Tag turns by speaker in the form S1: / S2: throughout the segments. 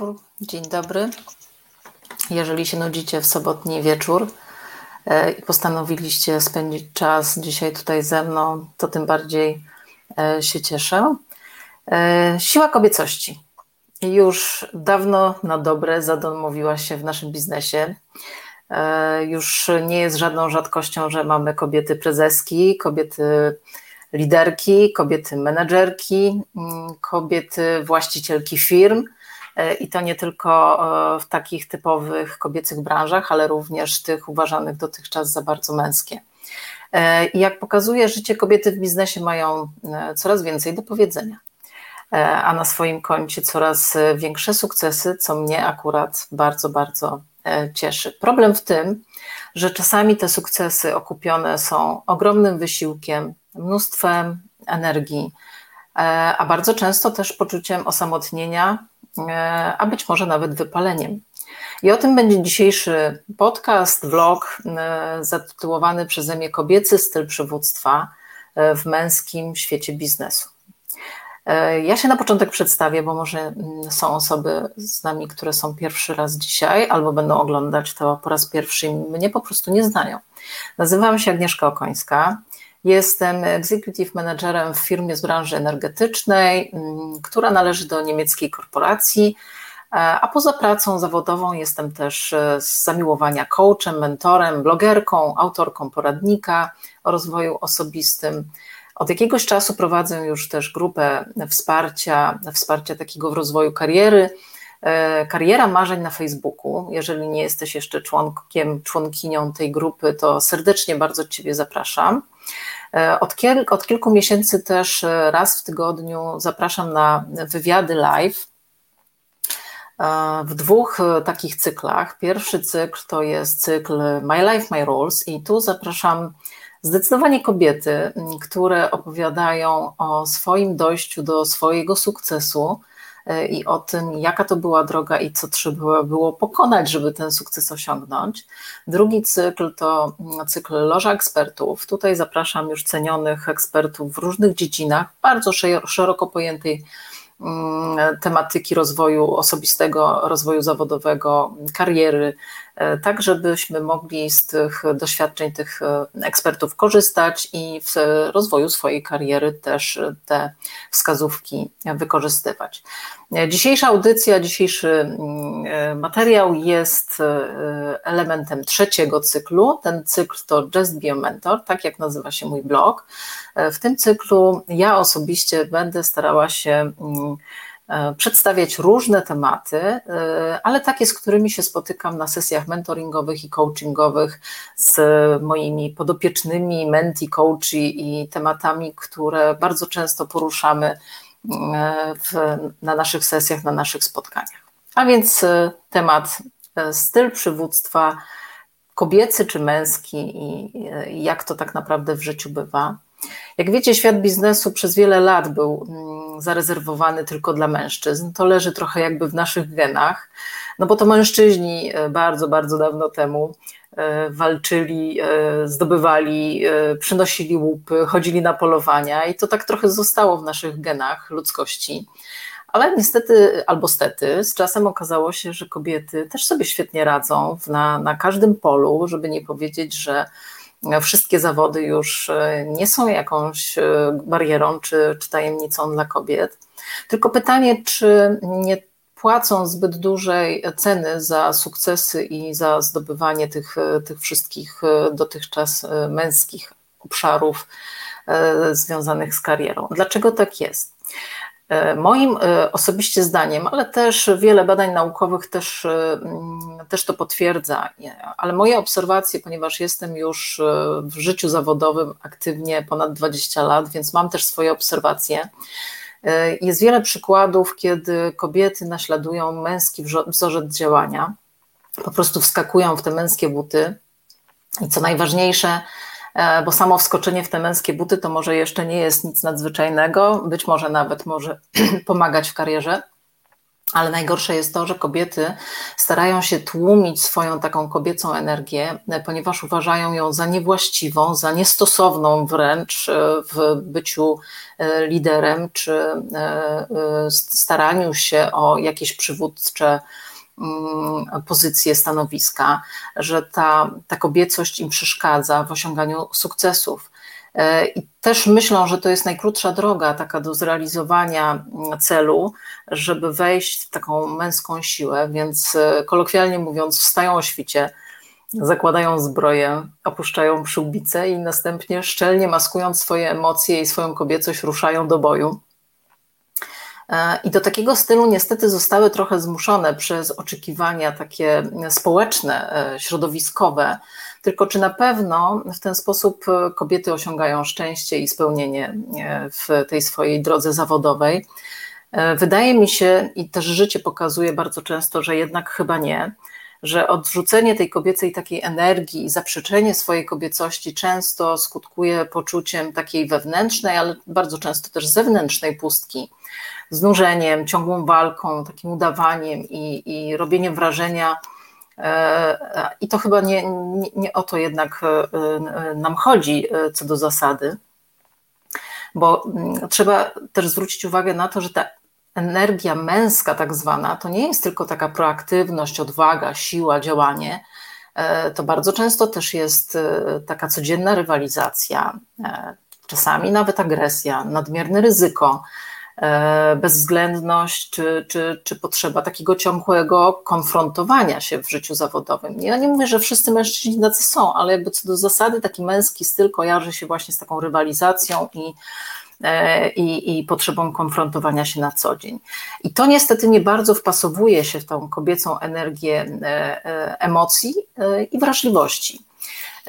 S1: wieczór, dzień dobry. Jeżeli się nudzicie w sobotni wieczór e, i postanowiliście spędzić czas dzisiaj tutaj ze mną, to tym bardziej e, się cieszę. E, siła kobiecości. Już dawno na dobre zadomowiła się w naszym biznesie. Już nie jest żadną rzadkością, że mamy kobiety prezeski, kobiety liderki, kobiety menedżerki, mm, kobiety właścicielki firm i to nie tylko e, w takich typowych kobiecych branżach, ale również tych uważanych dotychczas za bardzo męskie. E, I jak pokazuje życie, kobiety w biznesie mają coraz więcej do powiedzenia, a na swoim koncie coraz większe sukcesy, co mnie akurat bardzo, bardzo cieszy. Problem w tym, że czasami te sukcesy okupione są ogromnym wysiłkiem, mnóstwem energii, a bardzo często też poczuciem osamotnienia E, a być może nawet wypaleniem. I o tym będzie dzisiejszy podcast, vlog e, zatytułowany przeze mnie Kobiecy styl przywództwa e, w męskim świecie biznesu. Ja się na początek przedstawię, bo może mm, są osoby z nami, które są pierwszy raz dzisiaj albo będą oglądać to po raz pierwszy i mnie po prostu nie znają. Nazywam się Agnieszka Okońska. Jestem executive managerem w firmie z branży energetycznej, mm, która należy do niemieckiej korporacji, e, a poza pracą zawodową jestem też e, z zamiłowania coachem, mentorem, blogerką, autorką poradnika o rozwoju osobistym. Od jakiegoś czasu prowadzę już też grupę wsparcia, wsparcia takiego w rozwoju kariery, e, Kariera Marzeń na Facebooku. Jeżeli nie jesteś jeszcze członkiem, członkinią tej grupy, to serdecznie bardzo Ciebie zapraszam. E, od, od kilku miesięcy też e, raz w tygodniu zapraszam na wywiady live e, w dwóch takich cyklach. Pierwszy cykl to jest cykl My Life, My Rules, i tu zapraszam zdecydowanie kobiety, które opowiadają o swoim dojściu do swojego sukcesu i o tym, jaka to była droga i co trzeba było pokonać, żeby ten sukces osiągnąć. Drugi cykl to mm, cykl Loża Ekspertów. Tutaj zapraszam już cenionych ekspertów w różnych dziedzinach, bardzo szeroko pojętej mm, tematyki rozwoju osobistego, rozwoju zawodowego, kariery, E, tak żebyśmy mogli z tych doświadczeń tych e, ekspertów korzystać i w rozwoju swojej kariery też te wskazówki wykorzystywać. E, dzisiejsza audycja, dzisiejszy mm, materiał jest elementem trzeciego cyklu. Ten cykl to Just Be a Mentor, tak jak nazywa się mój blog. W tym cyklu ja osobiście będę starała się mm, E, przedstawiać różne tematy, e, ale takie, z którymi się spotykam na sesjach mentoringowych i coachingowych z moimi podopiecznymi, menti, coachi i tematami, które bardzo często poruszamy e, w, na naszych sesjach, na naszych spotkaniach. A więc temat styl przywództwa kobiecy czy męski i jak to tak naprawdę w życiu bywa. Jak wiecie, świat biznesu przez wiele lat był mm, zarezerwowany tylko dla mężczyzn. To leży trochę jakby w naszych genach, no bo to mężczyźni e, bardzo, bardzo dawno temu e, walczyli, e, zdobywali, przynosili łupy, chodzili na polowania i to tak trochę zostało w naszych genach ludzkości. Ale niestety, albo stety, z czasem okazało się, że kobiety też sobie świetnie radzą na, na każdym polu, żeby nie powiedzieć, że wszystkie zawody już e, nie są jakąś e, barierą czy, czy tajemnicą dla kobiet. Tylko pytanie, czy nie płacą zbyt dużej ceny za sukcesy i za zdobywanie tych, e, tych wszystkich dotychczas męskich obszarów związanych z karierą. Dlaczego tak jest? E, moim e, osobiście zdaniem, ale też wiele badań naukowych też, e, mm, też to potwierdza, ale moje obserwacje, ponieważ jestem już w życiu zawodowym aktywnie ponad 20 lat, więc mam też swoje obserwacje. Jest wiele przykładów, kiedy kobiety naśladują męski wzorzec działania, po prostu wskakują w te męskie buty i co najważniejsze, bo samo wskoczenie w te męskie buty to może jeszcze nie jest nic nadzwyczajnego, być może nawet może pomagać w karierze, Ale najgorsze jest to, że kobiety starają się tłumić swoją taką kobiecą energię, ponieważ uważają ją za niewłaściwą, za niestosowną wręcz e, w byciu e, liderem czy e, staraniu się o jakieś przywódcze pozycje, stanowiska, że ta, ta kobiecość im przeszkadza w osiąganiu sukcesów. E, I też myślą, że to jest najkrótsza droga taka do zrealizowania celu, żeby wejść w taką męską siłę, więc e, kolokwialnie mówiąc, wstają o świcie, zakładają zbroję, opuszczają przyłbicę i następnie szczelnie maskując swoje emocje i swoją kobiecość ruszają do boju. E, I do takiego stylu niestety zostały trochę zmuszone przez oczekiwania takie społeczne, środowiskowe, tylko czy na pewno w ten sposób e, kobiety osiągają szczęście i spełnienie e, w tej swojej drodze zawodowej? E, wydaje mi się, i też życie pokazuje bardzo często, że jednak chyba nie, że odrzucenie tej kobiecej takiej energii i zaprzeczenie swojej kobiecości często skutkuje poczuciem takiej wewnętrznej, ale bardzo często też zewnętrznej pustki, znużeniem, ciągłą walką, takim udawaniem i, i robieniem wrażenia, i to chyba nie, nie, nie, o to jednak e, e, nam chodzi e, co do zasady, bo mm, trzeba też zwrócić uwagę na to, że ta energia męska, tak zwana, to nie jest tylko taka proaktywność, odwaga, siła, działanie. To bardzo często też jest taka codzienna rywalizacja, czasami nawet agresja, nadmierne ryzyko, E, bezwzględność czy, czy, czy potrzeba takiego ciągłego konfrontowania się w życiu zawodowym. Ja nie mówię, że wszyscy mężczyźni tacy są, ale jakby co do zasady taki męski styl kojarzy się właśnie z taką rywalizacją i, e, i, i potrzebą konfrontowania się na co dzień. I to niestety nie bardzo wpasowuje się w tą kobiecą energię e, emocji i wrażliwości.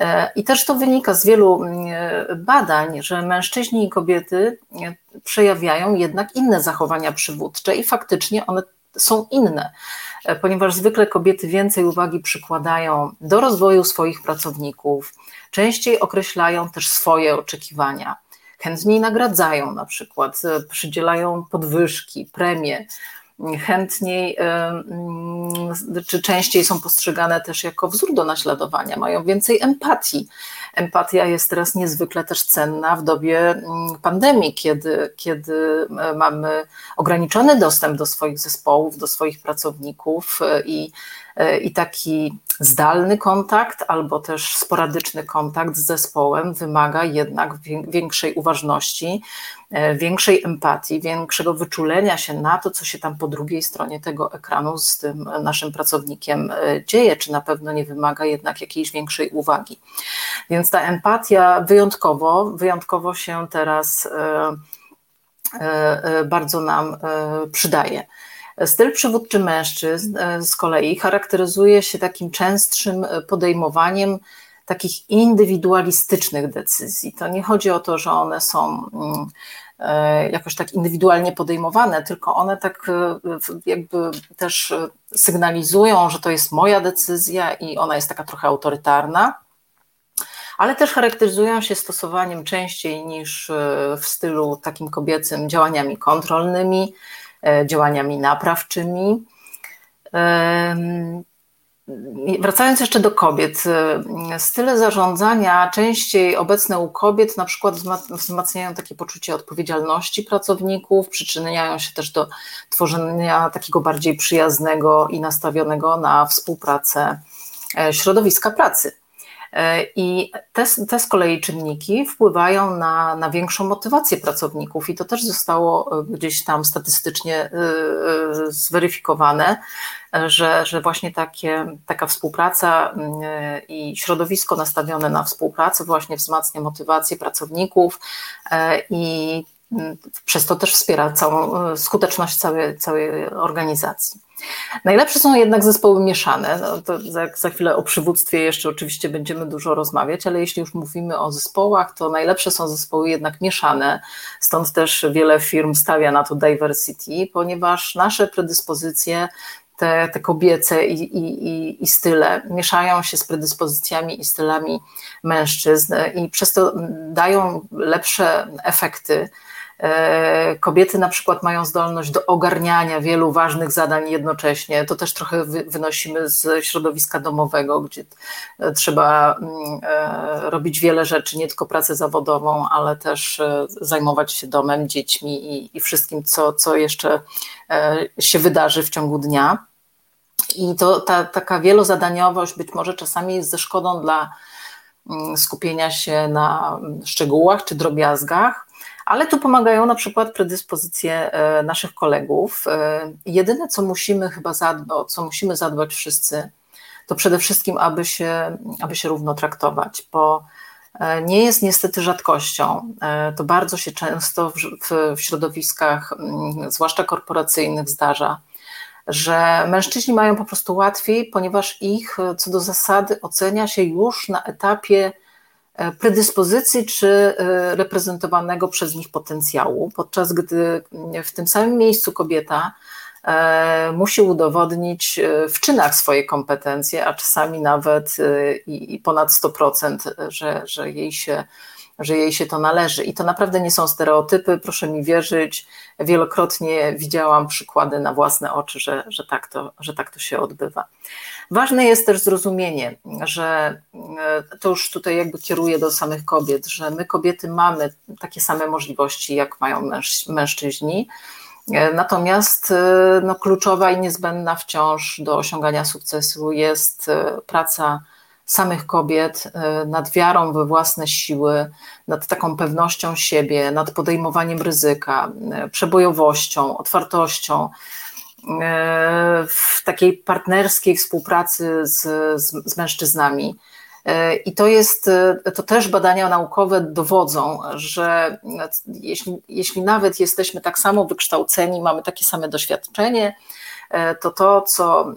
S1: E, I też to wynika z wielu mm, e, badań, że mężczyźni i kobiety e, przejawiają jednak inne zachowania przywódcze i faktycznie one są inne, ponieważ zwykle kobiety więcej uwagi przykładają do rozwoju swoich pracowników, częściej określają też swoje oczekiwania, chętniej nagradzają na przykład, przydzielają podwyżki, premie chętniej czy częściej są postrzegane też jako wzór do naśladowania, mają więcej empatii. Empatia jest teraz niezwykle też cenna w dobie mm, pandemii, kiedy, kiedy e, mamy ograniczony dostęp do swoich zespołów, do swoich pracowników e, i E, i taki zdalny kontakt albo też sporadyczny kontakt z zespołem wymaga jednak większej uważności, większej empatii, większego wyczulenia się na to, co się tam po drugiej stronie tego ekranu z tym naszym pracownikiem dzieje, czy na pewno nie wymaga jednak jakiejś większej uwagi. Więc ta empatia wyjątkowo, wyjątkowo się teraz bardzo nam przydaje. Styl przywódczy mężczyzn e, z kolei charakteryzuje się takim częstszym podejmowaniem takich indywidualistycznych decyzji. To nie chodzi o to, że one są mm, e, jakoś tak indywidualnie podejmowane, tylko one tak e, jakby też sygnalizują, że to jest moja decyzja i ona jest taka trochę autorytarna, ale też charakteryzują się stosowaniem częściej niż w stylu takim kobiecym działaniami kontrolnymi, E, działaniami naprawczymi. Wracając jeszcze do kobiet, e, style zarządzania częściej obecne u kobiet na przykład wzmacniają takie poczucie odpowiedzialności pracowników, przyczyniają się też do tworzenia takiego bardziej przyjaznego i nastawionego na współpracę e, środowiska pracy. E, I te, te z kolei czynniki wpływają na, na większą motywację pracowników, i to też zostało e, gdzieś tam statystycznie e, zweryfikowane, że, że właśnie takie, taka współpraca i środowisko nastawione na współpracę właśnie wzmacnia motywację pracowników i przez to też wspiera całą skuteczność całej, całej organizacji. Najlepsze są jednak zespoły mieszane. No to za, za chwilę o przywództwie jeszcze oczywiście będziemy dużo rozmawiać, ale jeśli już mówimy o zespołach, to najlepsze są zespoły jednak mieszane. Stąd też wiele firm stawia na to diversity, ponieważ nasze predyspozycje te, te kobiece i, i, i style mieszają się z predyspozycjami i stylami mężczyzn i przez to dają lepsze efekty kobiety na przykład mają zdolność do ogarniania wielu ważnych zadań jednocześnie. To też trochę wynosimy z środowiska domowego, gdzie e, trzeba mm, e, robić wiele rzeczy, nie tylko pracę zawodową, ale też zajmować się domem, dziećmi i, i wszystkim, co, co jeszcze się wydarzy w ciągu dnia. I to ta taka wielozadaniowość być może czasami jest ze szkodą dla mm, skupienia się na mm, szczegółach czy drobiazgach, ale tu pomagają na przykład predyspozycje e, naszych kolegów. E, jedyne, co musimy chyba zadbać, co musimy zadbać wszyscy, to przede wszystkim, aby się, aby się równo traktować, bo e, nie jest niestety rzadkością. To bardzo się często w, w, środowiskach, mm, zwłaszcza korporacyjnych, zdarza, że mężczyźni mają po prostu łatwiej, ponieważ ich co do zasady ocenia się już na etapie predyspozycji czy e, reprezentowanego przez nich potencjału, podczas gdy w tym samym miejscu kobieta e, musi udowodnić w czynach swoje kompetencje, a czasami nawet i ponad 100%, że, że jej się że jej się to należy. I to naprawdę nie są stereotypy, proszę mi wierzyć. Wielokrotnie widziałam przykłady na własne oczy, że, że, tak, to, że tak to się odbywa. Ważne jest też zrozumienie, że e, to już tutaj jakby kieruje do samych kobiet, że my kobiety mamy takie same możliwości, jak mają mężczyźni. E, natomiast e, no, kluczowa i niezbędna wciąż do osiągania sukcesu jest praca samych kobiet, nad wiarą we własne siły, nad taką pewnością siebie, nad podejmowaniem ryzyka, przebojowością, otwartością, E, w takiej partnerskiej współpracy z, z, z mężczyznami. I to jest, to też badania naukowe dowodzą, że jeśli, jeśli nawet jesteśmy tak samo wykształceni, mamy takie same doświadczenie, to to, co,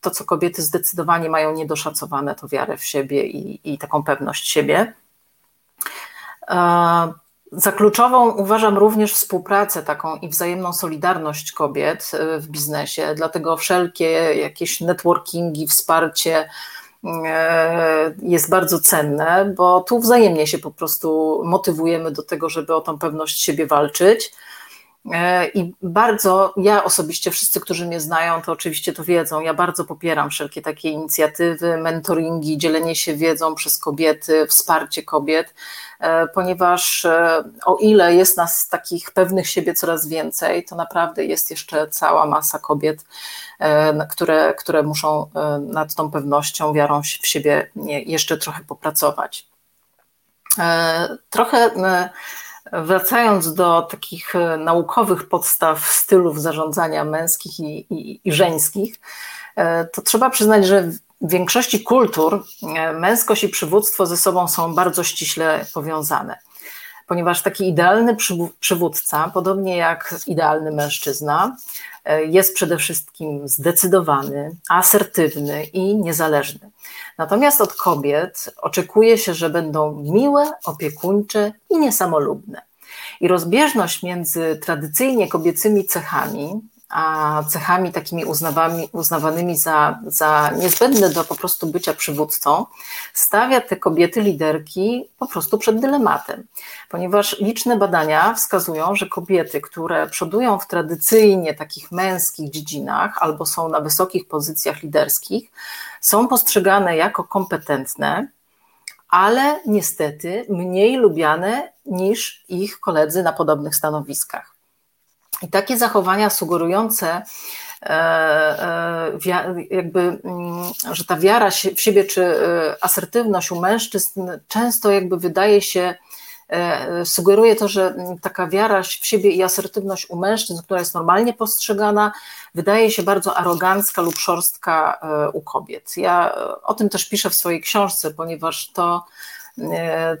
S1: to, co kobiety zdecydowanie mają niedoszacowane, to wiarę w siebie i, i taką pewność siebie. Za kluczową uważam również współpracę taką i wzajemną solidarność kobiet e, w biznesie, dlatego wszelkie jakieś networkingi, wsparcie e, jest bardzo cenne, bo tu wzajemnie się po prostu motywujemy do tego, żeby o tą pewność siebie walczyć. E, I bardzo, ja osobiście, wszyscy, którzy mnie znają, to oczywiście to wiedzą, ja bardzo popieram wszelkie takie inicjatywy, mentoringi, dzielenie się wiedzą przez kobiety, wsparcie kobiet, e, ponieważ e, o ile jest nas takich pewnych siebie coraz więcej, to naprawdę jest jeszcze cała masa kobiet, które, które muszą nad tą pewnością, wiarą w siebie jeszcze trochę popracować. Trochę Wracając do takich e, naukowych podstaw stylów zarządzania męskich i, i, i żeńskich, e, to trzeba przyznać, że w większości kultur e, męskość i przywództwo ze sobą są bardzo ściśle powiązane ponieważ taki idealny przywódca, podobnie jak idealny mężczyzna, jest przede wszystkim zdecydowany, asertywny i niezależny. Natomiast od kobiet oczekuje się, że będą miłe, opiekuńcze i niesamolubne. I rozbieżność między tradycyjnie kobiecymi cechami, cechami takimi uznawanymi za, za niezbędne do po prostu bycia przywódcą, stawia te kobiety liderki po prostu przed dylematem, ponieważ liczne badania wskazują, że kobiety, które przodują w tradycyjnie takich męskich dziedzinach albo są na wysokich pozycjach liderskich, są postrzegane jako kompetentne, ale niestety mniej lubiane niż ich koledzy na podobnych stanowiskach. I takie zachowania sugerujące, e, e, jakby, mm, że ta wiara w siebie czy e, asertywność u mężczyzn często jakby wydaje się, sugeruje to, że taka wiara w siebie i asertywność u mężczyzn, która jest normalnie postrzegana, wydaje się bardzo arogancka lub szorstka u kobiet. Ja o tym też piszę w swojej książce, ponieważ to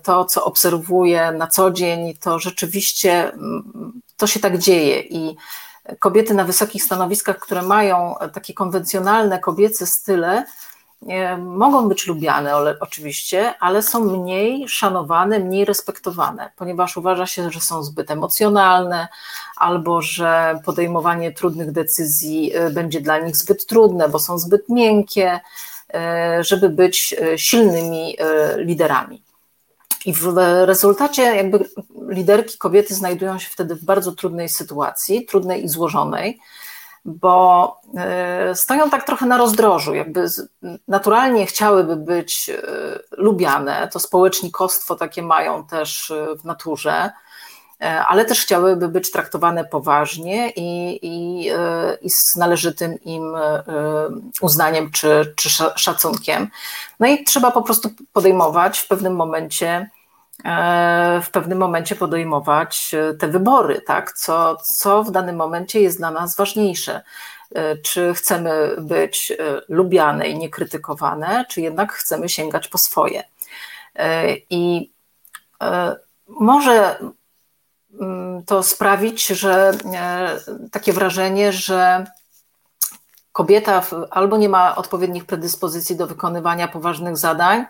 S1: to, co obserwuję na co dzień, to rzeczywiście mm, to się tak dzieje i kobiety na wysokich stanowiskach, które mają takie konwencjonalne kobiece style, mogą być lubiane oczywiście, ale są mniej szanowane, mniej respektowane, ponieważ uważa się, że są zbyt emocjonalne albo że podejmowanie trudnych decyzji e, będzie dla nich zbyt trudne, bo są zbyt miękkie, e, żeby być e, silnymi liderami. I w rezultacie jakby liderki kobiety znajdują się wtedy w bardzo trudnej sytuacji, trudnej i złożonej, bo e, stoją tak trochę na rozdrożu, jakby naturalnie chciałyby być e, lubiane, to społecznikostwo takie mają też e, w naturze, ale też chciałyby być traktowane poważnie i, i, i z należytym im uznaniem czy, czy szacunkiem. No i trzeba po prostu podejmować w pewnym momencie w pewnym momencie podejmować e, te wybory, tak? co, co w danym momencie jest dla nas ważniejsze. E, czy chcemy być e, lubiane i niekrytykowane, czy jednak chcemy sięgać po swoje. I może to sprawić, że takie wrażenie, że kobieta albo nie ma odpowiednich predyspozycji do wykonywania poważnych zadań,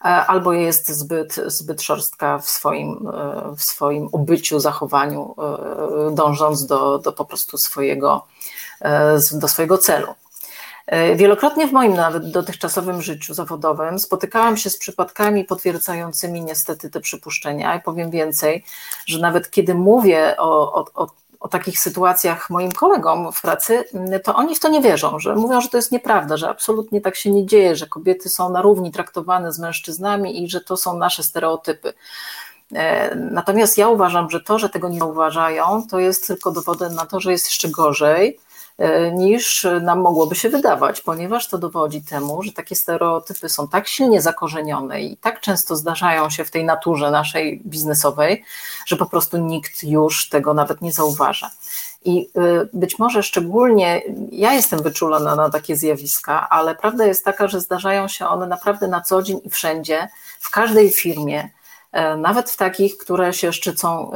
S1: E, albo jest zbyt, zbyt szorstka w swoim, e, w swoim ubyciu, zachowaniu, e, dążąc do, do po prostu swojego, do swojego celu. Wielokrotnie w moim nawet dotychczasowym życiu zawodowym spotykałam się z przypadkami potwierdzającymi niestety te przypuszczenia i powiem więcej, że nawet kiedy mówię o, o, o o takich sytuacjach moim kolegom w pracy, to oni w to nie wierzą, że mówią, że to jest nieprawda, że absolutnie tak się nie dzieje, że kobiety są na równi traktowane z mężczyznami i że to są nasze stereotypy. E, natomiast ja uważam, że to, że tego nie uważają, to jest tylko dowodem na to, że jest jeszcze gorzej E, niż nam mogłoby się wydawać, ponieważ to dowodzi temu, że takie stereotypy są tak silnie zakorzenione i tak często zdarzają się w tej naturze naszej biznesowej, że po prostu nikt już tego nawet nie zauważa. I e, być może szczególnie ja jestem wyczulona na takie zjawiska, ale prawda jest taka, że zdarzają się one naprawdę na co dzień i wszędzie, w każdej firmie, e, nawet w takich, które się szczycą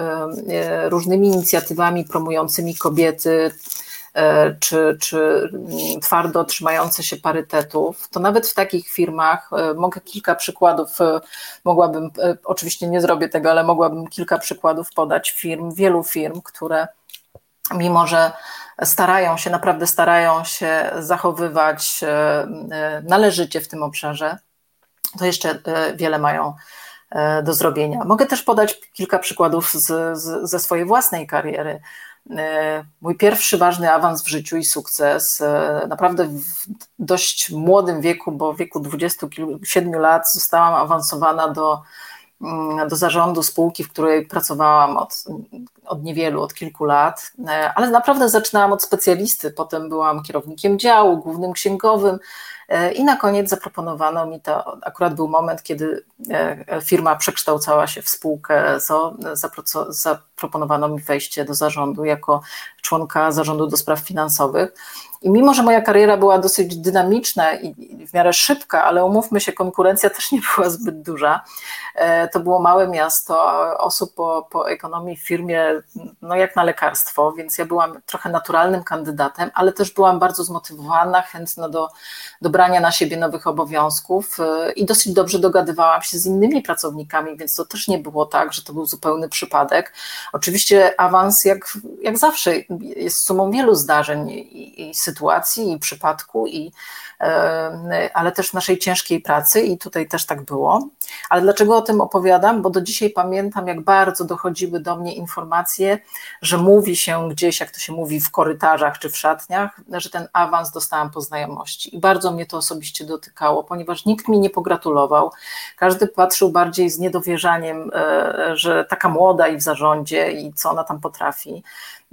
S1: różnymi inicjatywami promującymi kobiety, E, czy, czy twardo trzymające się parytetów, to nawet w takich firmach e, mogę kilka przykładów, e, mogłabym, oczywiście nie zrobię tego, ale mogłabym kilka przykładów podać firm, wielu firm, które mimo, że starają się, naprawdę starają się zachowywać należycie w tym obszarze, to jeszcze wiele mają do zrobienia. Mogę też podać kilka przykładów z, z, ze swojej własnej kariery. E, mój pierwszy ważny awans w życiu i sukces, e, naprawdę w dość młodym wieku, bo w wieku 27 lat zostałam awansowana do, mm, do zarządu spółki, w której pracowałam od, od niewielu, od kilku lat, e, ale naprawdę zaczynałam od specjalisty, potem byłam kierownikiem działu, głównym księgowym, I na koniec zaproponowano mi to, akurat był moment, kiedy e, firma przekształcała się w spółkę ZO, zaproponowano mi wejście do zarządu jako członka zarządu do spraw finansowych. I mimo, że moja kariera była dosyć dynamiczna i w miarę szybka, ale umówmy się, konkurencja też nie była zbyt duża. E, to było małe miasto, osób po, po ekonomii firmie, no jak na lekarstwo, więc ja byłam trochę naturalnym kandydatem, ale też byłam bardzo zmotywowana, chętna do, do brania na siebie nowych obowiązków e, i dosyć dobrze dogadywałam się z innymi pracownikami, więc to też nie było tak, że to był zupełny przypadek. Oczywiście awans, jak, jak zawsze, jest sumą wielu zdarzeń i, i sytuacji, i przypadku, i, e, ale też naszej ciężkiej pracy, i tutaj też tak było. Ale dlaczego o tym opowiadam? Bo do dzisiaj pamiętam, jak bardzo dochodziły do mnie informacje, że mówi się gdzieś, jak to się mówi, w korytarzach czy w szatniach, że ten awans dostałam po znajomości. I bardzo mnie to osobiście dotykało, ponieważ nikt mi nie pogratulował. Każdy patrzył bardziej z niedowierzaniem, e, że taka młoda i w zarządzie, i co ona tam potrafi.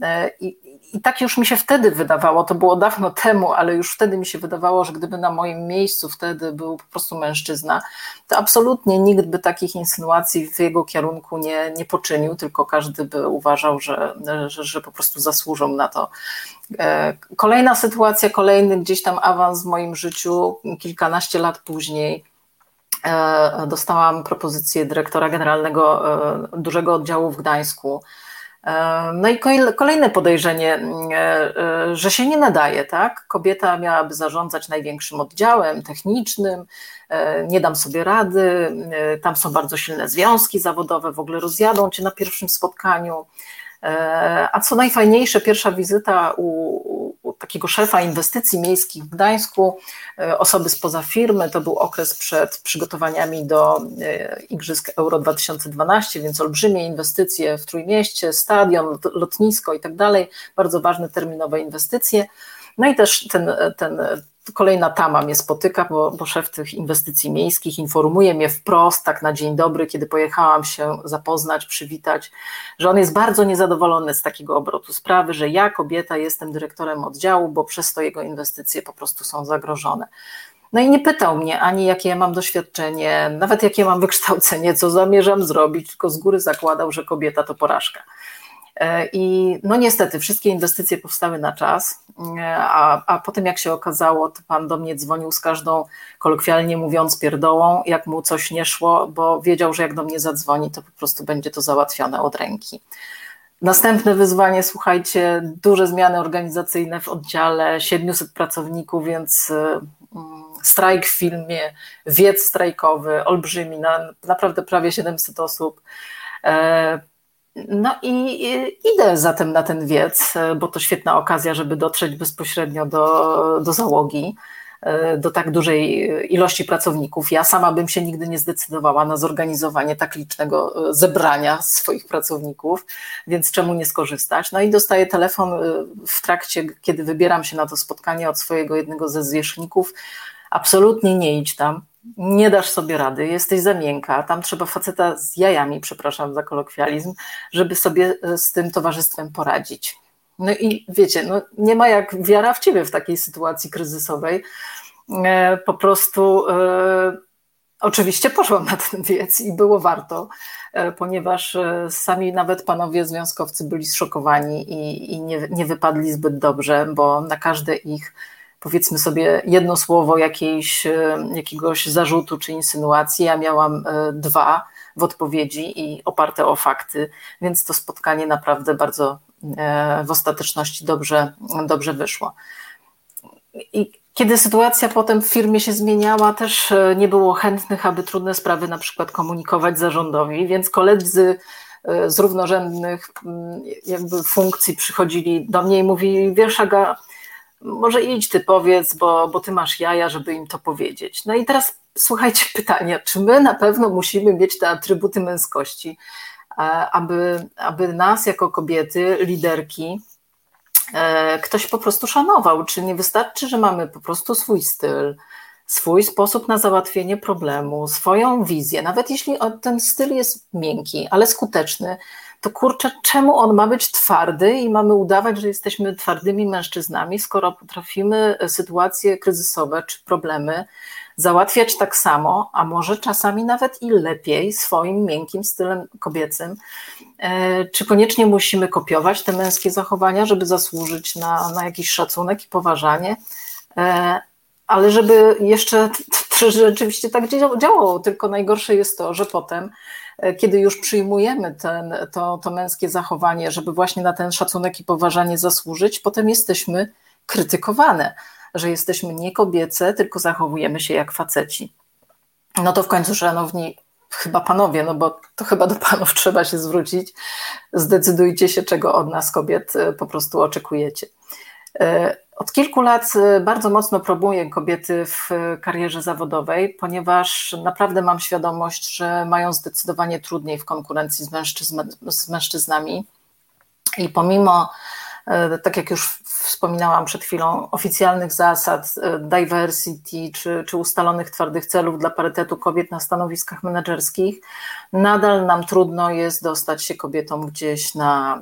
S1: E, I, I tak już mi się wtedy wydawało, to było dawno temu, ale już wtedy mi się wydawało, że gdyby na moim miejscu wtedy był po prostu mężczyzna, to absolutnie nikt by takich insynuacji w jego kierunku nie, nie poczynił, tylko każdy by uważał, że, że, że po prostu zasłużą na to. E, kolejna sytuacja, kolejny gdzieś tam awans w moim życiu, kilkanaście lat później. E, dostałam propozycję dyrektora generalnego dużego oddziału w Gdańsku no i kolejne podejrzenie, e, e, że się nie nadaje, tak? Kobieta miałaby zarządzać największym oddziałem technicznym, e, nie dam sobie rady, tam są bardzo silne związki zawodowe, w ogóle rozjadą cię na pierwszym spotkaniu. A co najfajniejsze, pierwsza wizyta u, takiego szefa inwestycji miejskich w Gdańsku, osoby spoza firmy. To był okres przed przygotowaniami do Igrzysk Euro 2012, więc olbrzymie inwestycje w Trójmieście, stadion, lotnisko i tak dalej, bardzo ważne terminowe inwestycje. No i też ten, ten kolejna tama mnie spotyka, bo, bo szef tych inwestycji miejskich informuje mnie wprost, tak na dzień dobry, kiedy pojechałam się zapoznać, przywitać, że on jest bardzo niezadowolony z takiego obrotu sprawy, że ja, kobieta, jestem dyrektorem oddziału, bo przez to jego inwestycje po prostu są zagrożone. No i nie pytał mnie ani jakie ja mam doświadczenie, nawet jakie mam wykształcenie, co zamierzam zrobić, tylko z góry zakładał, że kobieta to porażka. E, I no niestety wszystkie inwestycje powstały na czas, e, a, a potem jak się okazało, to pan do mnie dzwonił z każdą, kolokwialnie mówiąc, pierdołą, jak mu coś nie szło, bo wiedział, że jak do mnie zadzwoni, to po prostu będzie to załatwione od ręki. Następne wyzwanie, słuchajcie, duże zmiany organizacyjne w oddziale, 700 pracowników, więc e, mm, strajk w filmie, wiec strajkowy, olbrzymi, na, naprawdę prawie 700 osób no i idę zatem na ten wiec, bo to świetna okazja, żeby dotrzeć bezpośrednio do, do załogi, do tak dużej ilości pracowników. Ja sama bym się nigdy nie zdecydowała na zorganizowanie tak licznego zebrania swoich pracowników, więc czemu nie skorzystać? No i dostaję telefon w trakcie, kiedy wybieram się na to spotkanie od swojego jednego ze zwierzchników. Absolutnie nie idź tam nie dasz sobie rady, jesteś za miękka, tam trzeba faceta z jajami, przepraszam za kolokwializm, żeby sobie e, z tym towarzystwem poradzić. No i wiecie, no nie ma jak wiara w ciebie w takiej sytuacji kryzysowej. E, po prostu e, oczywiście poszłam na ten wiec i było warto, ponieważ sami nawet panowie związkowcy byli zszokowani i, i nie, nie wypadli zbyt dobrze, bo na każde ich powiedzmy sobie jedno słowo jakiejś, e, jakiegoś zarzutu czy insynuacji. Ja miałam e, dwa w odpowiedzi i oparte o fakty, więc to spotkanie naprawdę bardzo e, w ostateczności dobrze, dobrze wyszło. I kiedy sytuacja potem w firmie się zmieniała, też nie było chętnych, aby trudne sprawy na przykład komunikować zarządowi, więc koledzy z równorzędnych jakby funkcji przychodzili do mnie i mówili, wiesz Aga, może idź ty powiedz, bo, bo ty masz jaja, żeby im to powiedzieć. No i teraz słuchajcie pytania, czy my na pewno musimy mieć te atrybuty męskości, aby, aby nas jako kobiety, liderki, e, ktoś po prostu szanował? Czy nie wystarczy, że mamy po prostu swój styl, swój sposób na załatwienie problemu, swoją wizję, nawet jeśli ten styl jest miękki, ale skuteczny, to kurczę, czemu on ma być twardy i mamy udawać, że jesteśmy twardymi mężczyznami, skoro potrafimy sytuacje kryzysowe czy problemy załatwiać tak samo, a może czasami nawet i lepiej swoim miękkim stylem kobiecym. E, czy koniecznie musimy kopiować te męskie zachowania, żeby zasłużyć na, na jakiś szacunek i poważanie? E, ale żeby jeszcze rzeczywiście tak działało, tylko najgorsze jest to, że potem kiedy już przyjmujemy ten, to, to męskie zachowanie, żeby właśnie na ten szacunek i poważanie zasłużyć, potem jesteśmy krytykowane, że jesteśmy nie kobiece, tylko zachowujemy się jak faceci. No to w końcu, szanowni, chyba panowie, no bo to chyba do panów trzeba się zwrócić, zdecydujcie się, czego od nas kobiet e, po prostu oczekujecie. Od kilku lat y, bardzo mocno promuję kobiety w karierze zawodowej, ponieważ naprawdę mam świadomość, że mają zdecydowanie trudniej w konkurencji z, mężczyzn, z mężczyznami. I pomimo, y, tak jak już wspominałam przed chwilą, oficjalnych zasad y, diversity czy, czy ustalonych twardych celów dla parytetu kobiet na stanowiskach menedżerskich, nadal nam trudno jest dostać się kobietom gdzieś na,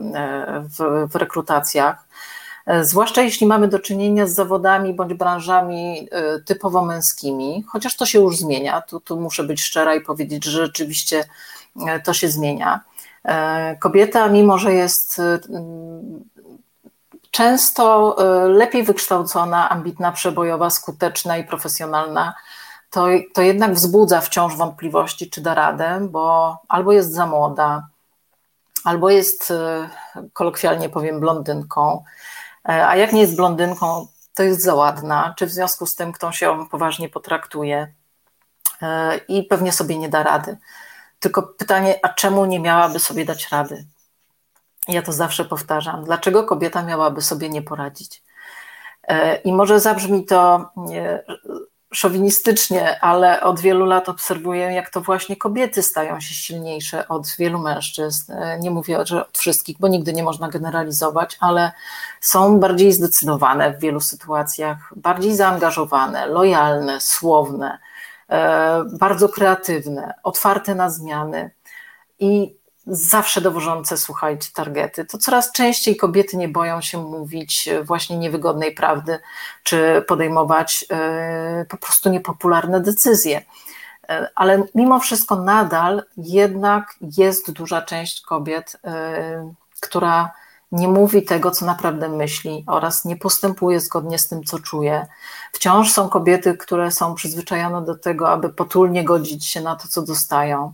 S1: w, w rekrutacjach. E, zwłaszcza jeśli mamy do czynienia z zawodami bądź branżami e, typowo męskimi, chociaż to się już zmienia. Tu, tu muszę być szczera i powiedzieć, że rzeczywiście e, to się zmienia. Kobieta, mimo że jest często lepiej wykształcona, ambitna, przebojowa, skuteczna i profesjonalna, to, to jednak wzbudza wciąż wątpliwości, czy da radę, bo albo jest za młoda, albo jest, kolokwialnie powiem, blondynką, a jak nie jest blondynką, to jest za ładna, czy w związku z tym ktoś ją poważnie potraktuje e, i pewnie sobie nie da rady. Tylko pytanie, a czemu nie miałaby sobie dać rady? Ja to zawsze powtarzam. Dlaczego kobieta miałaby sobie nie poradzić? I może zabrzmi to szowinistycznie, ale od wielu lat obserwuję, jak to właśnie kobiety stają się silniejsze od wielu mężczyzn. Nie mówię, że od wszystkich, bo nigdy nie można generalizować, ale są bardziej zdecydowane w wielu sytuacjach, bardziej zaangażowane, lojalne, słowne, e, bardzo kreatywne, otwarte na zmiany. I zawsze dowożące, słuchajcie, targety, to coraz częściej kobiety nie boją się mówić właśnie niewygodnej prawdy, czy podejmować e, po prostu niepopularne decyzje. E, ale mimo wszystko nadal jednak jest duża część kobiet, e, która nie mówi tego, co naprawdę myśli oraz nie postępuje zgodnie z tym, co czuje. Wciąż są kobiety, które są przyzwyczajone do tego, aby potulnie godzić się na to, co dostają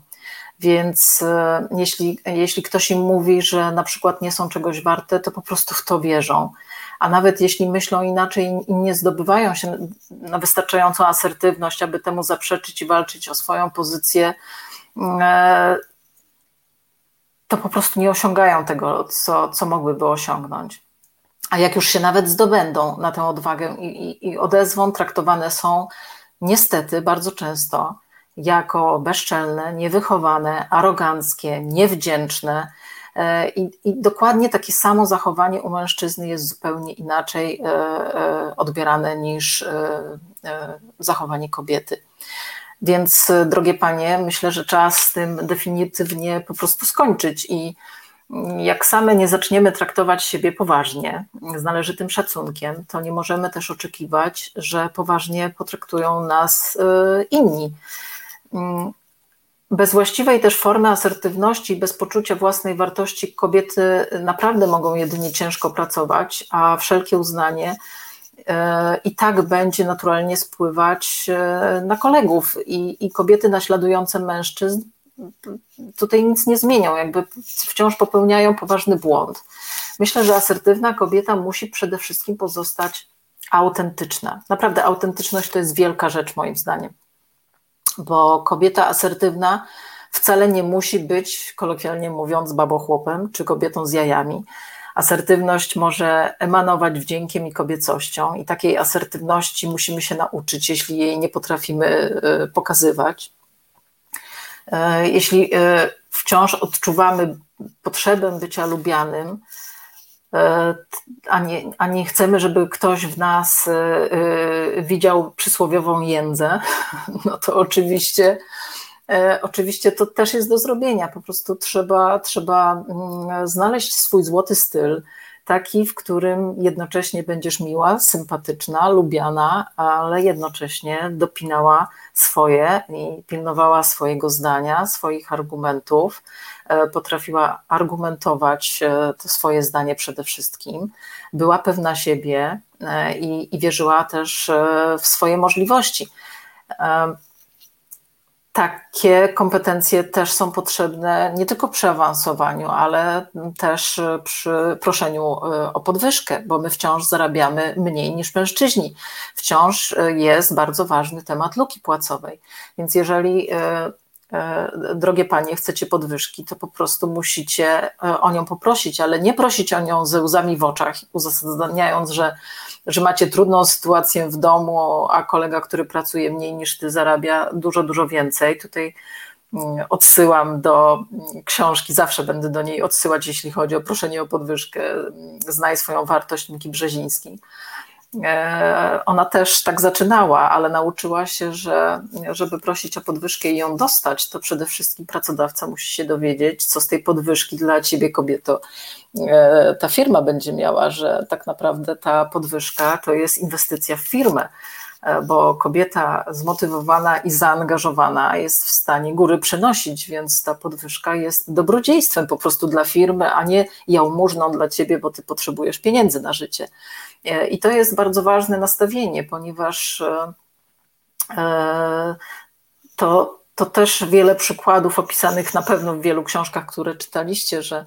S1: więc e, jeśli, jeśli ktoś im mówi, że na przykład nie są czegoś warte, to po prostu w to wierzą. A nawet jeśli myślą inaczej i nie zdobywają się na wystarczającą asertywność, aby temu zaprzeczyć i walczyć o swoją pozycję, e, to po prostu nie osiągają tego, co, co mogłyby osiągnąć. A jak już się nawet zdobędą na tę odwagę i, i, i odezwą, traktowane są niestety bardzo często jako bezczelne, niewychowane, aroganckie, niewdzięczne. E, I, I, dokładnie takie samo zachowanie u mężczyzny jest zupełnie inaczej e, e, odbierane niż zachowanie kobiety. Więc, drogie panie, myślę, że czas z tym definitywnie po prostu skończyć i jak same nie zaczniemy traktować siebie poważnie, z należytym szacunkiem, to nie możemy też oczekiwać, że poważnie potraktują nas inni. Mm, bez właściwej też formy asertywności, bez poczucia własnej wartości kobiety naprawdę mogą jedynie ciężko pracować, a wszelkie uznanie e, i tak będzie naturalnie spływać e, na kolegów i, i kobiety naśladujące mężczyzn tutaj nic nie zmienią, jakby wciąż popełniają poważny błąd. Myślę, że asertywna kobieta musi przede wszystkim pozostać autentyczna. Naprawdę autentyczność to jest wielka rzecz moim zdaniem bo kobieta asertywna wcale nie musi być, kolokwialnie mówiąc, babochłopem czy kobietą z jajami. Asertywność może emanować wdziękiem i kobiecością, i takiej asertywności musimy się nauczyć, jeśli jej nie potrafimy e, pokazywać. E, jeśli e, wciąż odczuwamy potrzebę bycia lubianym, a nie, a nie chcemy, żeby ktoś w nas y, y, widział przysłowiową jędzę, no to oczywiście, e, oczywiście to też jest do zrobienia. Po prostu trzeba, trzeba mm, znaleźć swój złoty styl, taki, w którym jednocześnie będziesz miła, sympatyczna, lubiana, ale jednocześnie dopinała swoje i pilnowała swojego zdania, swoich argumentów, e, potrafiła argumentować e, to swoje zdanie przede wszystkim, była pewna siebie e, i, i wierzyła też w swoje możliwości takie kompetencje też są potrzebne nie tylko przy awansowaniu, ale też przy proszeniu e, o podwyżkę, bo my wciąż zarabiamy mniej niż mężczyźni. Wciąż e, jest bardzo ważny temat luki płacowej. Więc jeżeli e, drogie panie, chcecie podwyżki, to po prostu musicie o nią poprosić, ale nie prosić o nią ze łzami w oczach, uzasadniając, że że macie trudną sytuację w domu, a kolega, który pracuje mniej niż ty, zarabia dużo, dużo więcej. Tutaj mm, odsyłam do książki, zawsze będę do niej odsyłać, jeśli chodzi o proszenie o podwyżkę. Znaj swoją wartość Miki Brzezińskiej. E, ona też tak zaczynała, ale nauczyła się, że żeby prosić o podwyżkę i ją dostać, to przede wszystkim pracodawca musi się dowiedzieć, co z tej podwyżki dla ciebie, kobieto, e, ta firma będzie miała, że tak naprawdę ta podwyżka to jest inwestycja w firmę bo kobieta zmotywowana i zaangażowana jest w stanie góry przenosić, więc ta podwyżka jest dobrodziejstwem po prostu dla firmy, a nie jałmużną dla ciebie, bo ty potrzebujesz pieniędzy na życie. E, I to jest bardzo ważne nastawienie, ponieważ e, to, to też wiele przykładów opisanych na pewno w wielu książkach, które czytaliście, że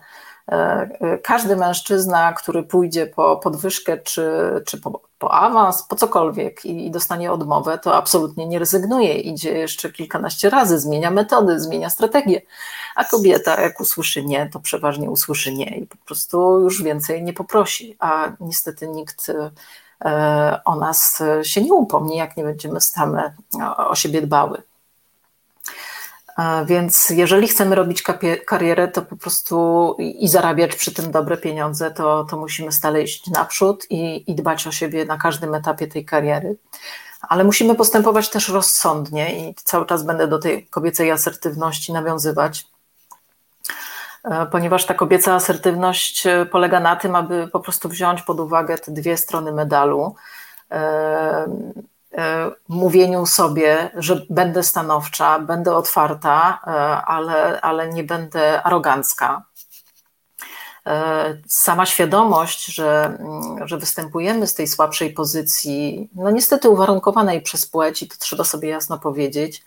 S1: każdy mężczyzna, który pójdzie po podwyżkę czy, czy po po awans, po cokolwiek i, dostanie odmowę, to absolutnie nie rezygnuje, idzie jeszcze kilkanaście razy, zmienia metody, zmienia strategię. A kobieta, jak usłyszy nie, to przeważnie usłyszy nie i po prostu już więcej nie poprosi. A niestety nikt o nas się nie upomni, jak nie będziemy same o siebie dbały. Więc jeżeli chcemy robić karierę, to po prostu i zarabiać przy tym dobre pieniądze, to, to musimy stale iść naprzód i, i dbać o siebie na każdym etapie tej kariery. Ale musimy postępować też rozsądnie i cały czas będę do tej kobiecej asertywności nawiązywać, e, ponieważ ta kobieca asertywność e, polega na tym, aby po prostu wziąć pod uwagę te dwie strony medalu e, mówieniu sobie, że będę stanowcza, będę otwarta, e, ale, ale nie będę arogancka. E, sama świadomość, że, mm, że występujemy z tej słabszej pozycji, no niestety uwarunkowanej przez płeć, i to trzeba sobie jasno powiedzieć,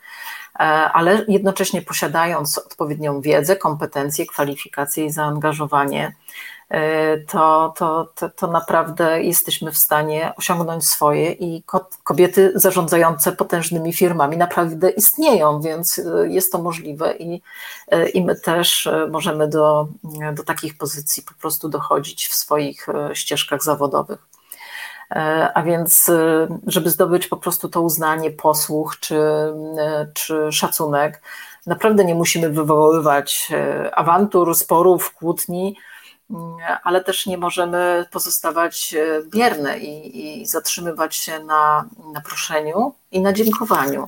S1: ale jednocześnie posiadając odpowiednią wiedzę, kompetencje, kwalifikacje i zaangażowanie, E, to, to, to, to naprawdę jesteśmy w stanie osiągnąć swoje i kobiety zarządzające potężnymi firmami naprawdę istnieją, więc e, jest to możliwe i, e, i my też możemy do, do takich pozycji po prostu dochodzić w swoich ścieżkach zawodowych. A więc, żeby zdobyć po prostu to uznanie, posłuch czy, czy szacunek, naprawdę nie musimy wywoływać awantur, sporów, kłótni, ale też nie możemy pozostawać e, bierne i, i zatrzymywać się na, na proszeniu i na dziękowaniu.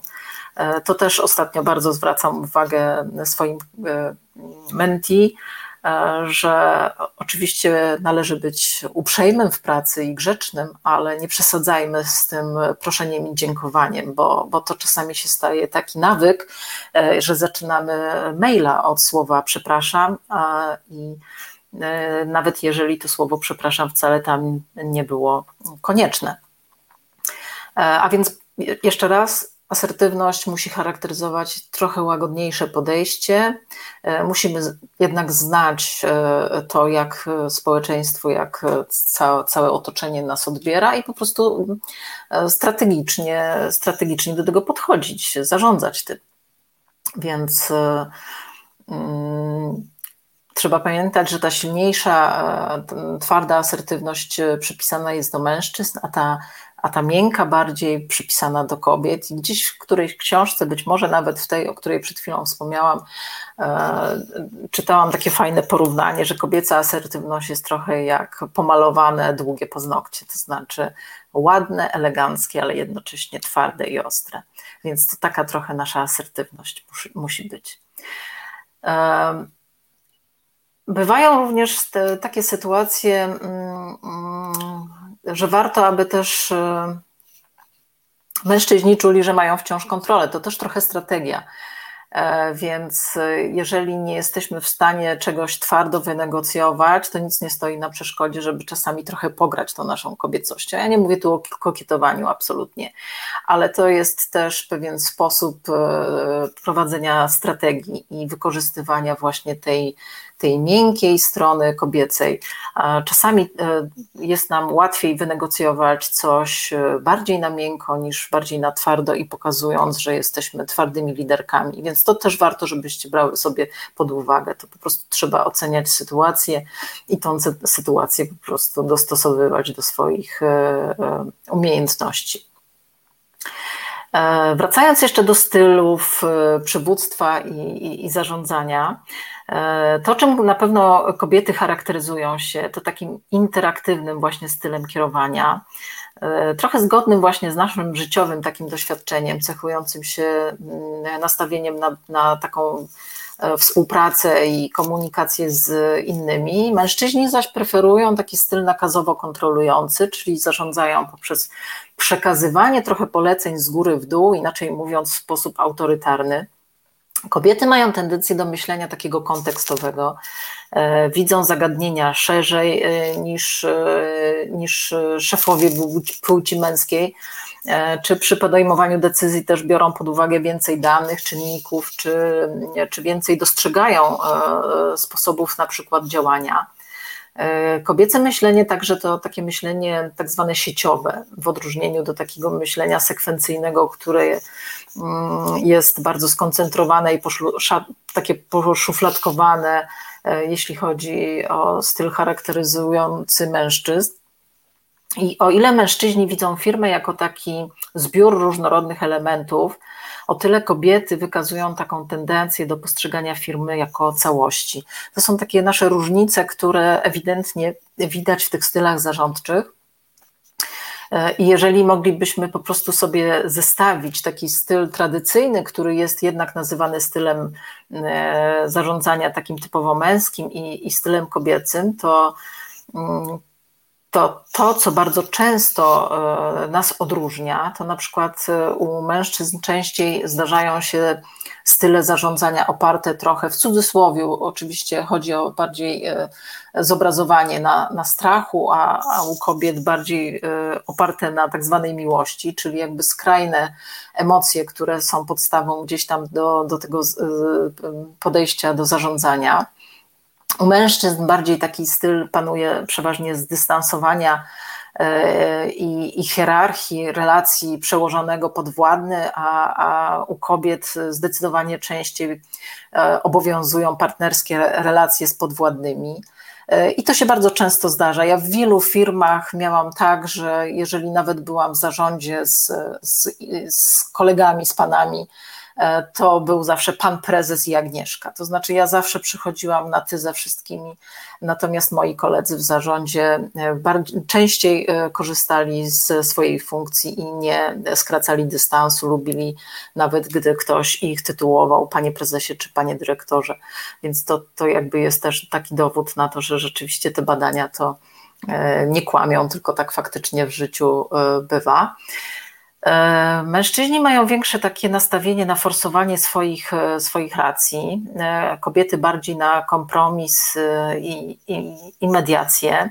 S1: E, to też ostatnio bardzo zwracam uwagę swoim e, menti, że oczywiście należy być uprzejmym w pracy i grzecznym, ale nie przesadzajmy z tym proszeniem i dziękowaniem, bo, bo to czasami się staje taki nawyk, że zaczynamy maila od słowa przepraszam i nawet jeżeli to słowo przepraszam wcale tam nie było konieczne. E, a więc jeszcze raz, asertywność musi charakteryzować trochę łagodniejsze podejście. E, musimy jednak znać to, jak społeczeństwo, jak całe otoczenie nas odbiera i po prostu strategicznie, strategicznie do tego podchodzić, zarządzać tym. Więc mm, Trzeba pamiętać, że ta silniejsza, e, twarda asertywność e, przypisana jest do mężczyzn, a ta, a ta miękka bardziej przypisana do kobiet. I gdzieś w którejś książce, być może nawet w tej, o której przed chwilą wspomniałam, e, czytałam takie fajne porównanie, że kobieca asertywność jest trochę jak pomalowane długie paznokcie, to znaczy ładne, eleganckie, ale jednocześnie twarde i ostre. Więc to taka trochę nasza asertywność musi, musi być. Bywają również te, takie sytuacje, mm, mm, że warto, aby też e, mężczyźni czuli, że mają wciąż kontrolę. To też trochę strategia. E, więc e, jeżeli nie jesteśmy w stanie czegoś twardo wynegocjować, to nic nie stoi na przeszkodzie, żeby czasami trochę pograć tą naszą kobiecością. Ja nie mówię tu o kokietowaniu absolutnie, ale to jest też pewien sposób prowadzenia strategii i wykorzystywania właśnie tej tej miękkiej strony kobiecej. Czasami e, jest nam łatwiej wynegocjować coś e, bardziej na miękko niż bardziej na twardo i pokazując, że jesteśmy twardymi liderkami. Więc to też warto, żebyście brały sobie pod uwagę. To po prostu trzeba oceniać sytuację i tą sytuację po prostu dostosowywać do swoich e, umiejętności. Wracając jeszcze do stylów przywództwa i, i, i zarządzania, to, czym na pewno kobiety charakteryzują się, to takim interaktywnym właśnie stylem kierowania, e, trochę zgodnym właśnie z naszym życiowym takim doświadczeniem, cechującym się mm, nastawieniem na, na taką e, współpracę i komunikację z innymi. Mężczyźni zaś preferują taki styl nakazowo kontrolujący, czyli zarządzają poprzez przekazywanie trochę poleceń z góry w dół, inaczej mówiąc w sposób autorytarny. Kobiety mają tendencję do myślenia takiego kontekstowego, e, widzą zagadnienia szerzej e, niż, e, niż szefowie płci męskiej, czy przy podejmowaniu decyzji też biorą pod uwagę więcej danych, czynników, czy, czy więcej dostrzegają sposobów na przykład działania. Kobiece myślenie także to takie myślenie tak zwane sieciowe, w odróżnieniu do takiego myślenia sekwencyjnego, które mm, jest bardzo skoncentrowane i takie poszufladkowane, e, jeśli chodzi o styl charakteryzujący mężczyzn. I o ile mężczyźni widzą firmę jako taki zbiór różnorodnych elementów, o tyle kobiety wykazują taką tendencję do postrzegania firmy jako całości. To są takie nasze różnice, które ewidentnie widać w tych stylach zarządczych. I jeżeli moglibyśmy po prostu sobie zestawić taki styl tradycyjny, który jest jednak nazywany stylem e, zarządzania takim typowo męskim i, i stylem kobiecym, to mm, to to, co bardzo często e, nas odróżnia, to na przykład e, u mężczyzn częściej zdarzają się style zarządzania oparte trochę w cudzysłowie, oczywiście chodzi o bardziej e, zobrazowanie na, na strachu, a, a u kobiet bardziej oparte na tak zwanej miłości, czyli jakby skrajne emocje, które są podstawą gdzieś tam do, do tego podejścia do zarządzania. U mężczyzn bardziej taki styl panuje przeważnie zdystansowania e, i, i hierarchii relacji przełożonego podwładny, a, a u kobiet zdecydowanie częściej e, obowiązują partnerskie relacje z podwładnymi. E, I to się bardzo często zdarza. Ja w wielu firmach miałam tak, że jeżeli nawet byłam w zarządzie z, z, z kolegami, z panami, to był zawsze pan prezes i Agnieszka. To znaczy, ja zawsze przychodziłam na ty ze wszystkimi, natomiast moi koledzy w zarządzie e, bardziej, częściej e, korzystali z swojej funkcji i nie skracali dystansu, lubili nawet gdy ktoś ich tytułował panie prezesie czy panie dyrektorze. Więc to, to jakby jest też taki dowód na to, że rzeczywiście te badania to nie kłamią, tylko tak faktycznie w życiu bywa. E, mężczyźni mają większe takie nastawienie na forsowanie swoich, e, swoich racji, e, kobiety bardziej na kompromis i, i, i mediację.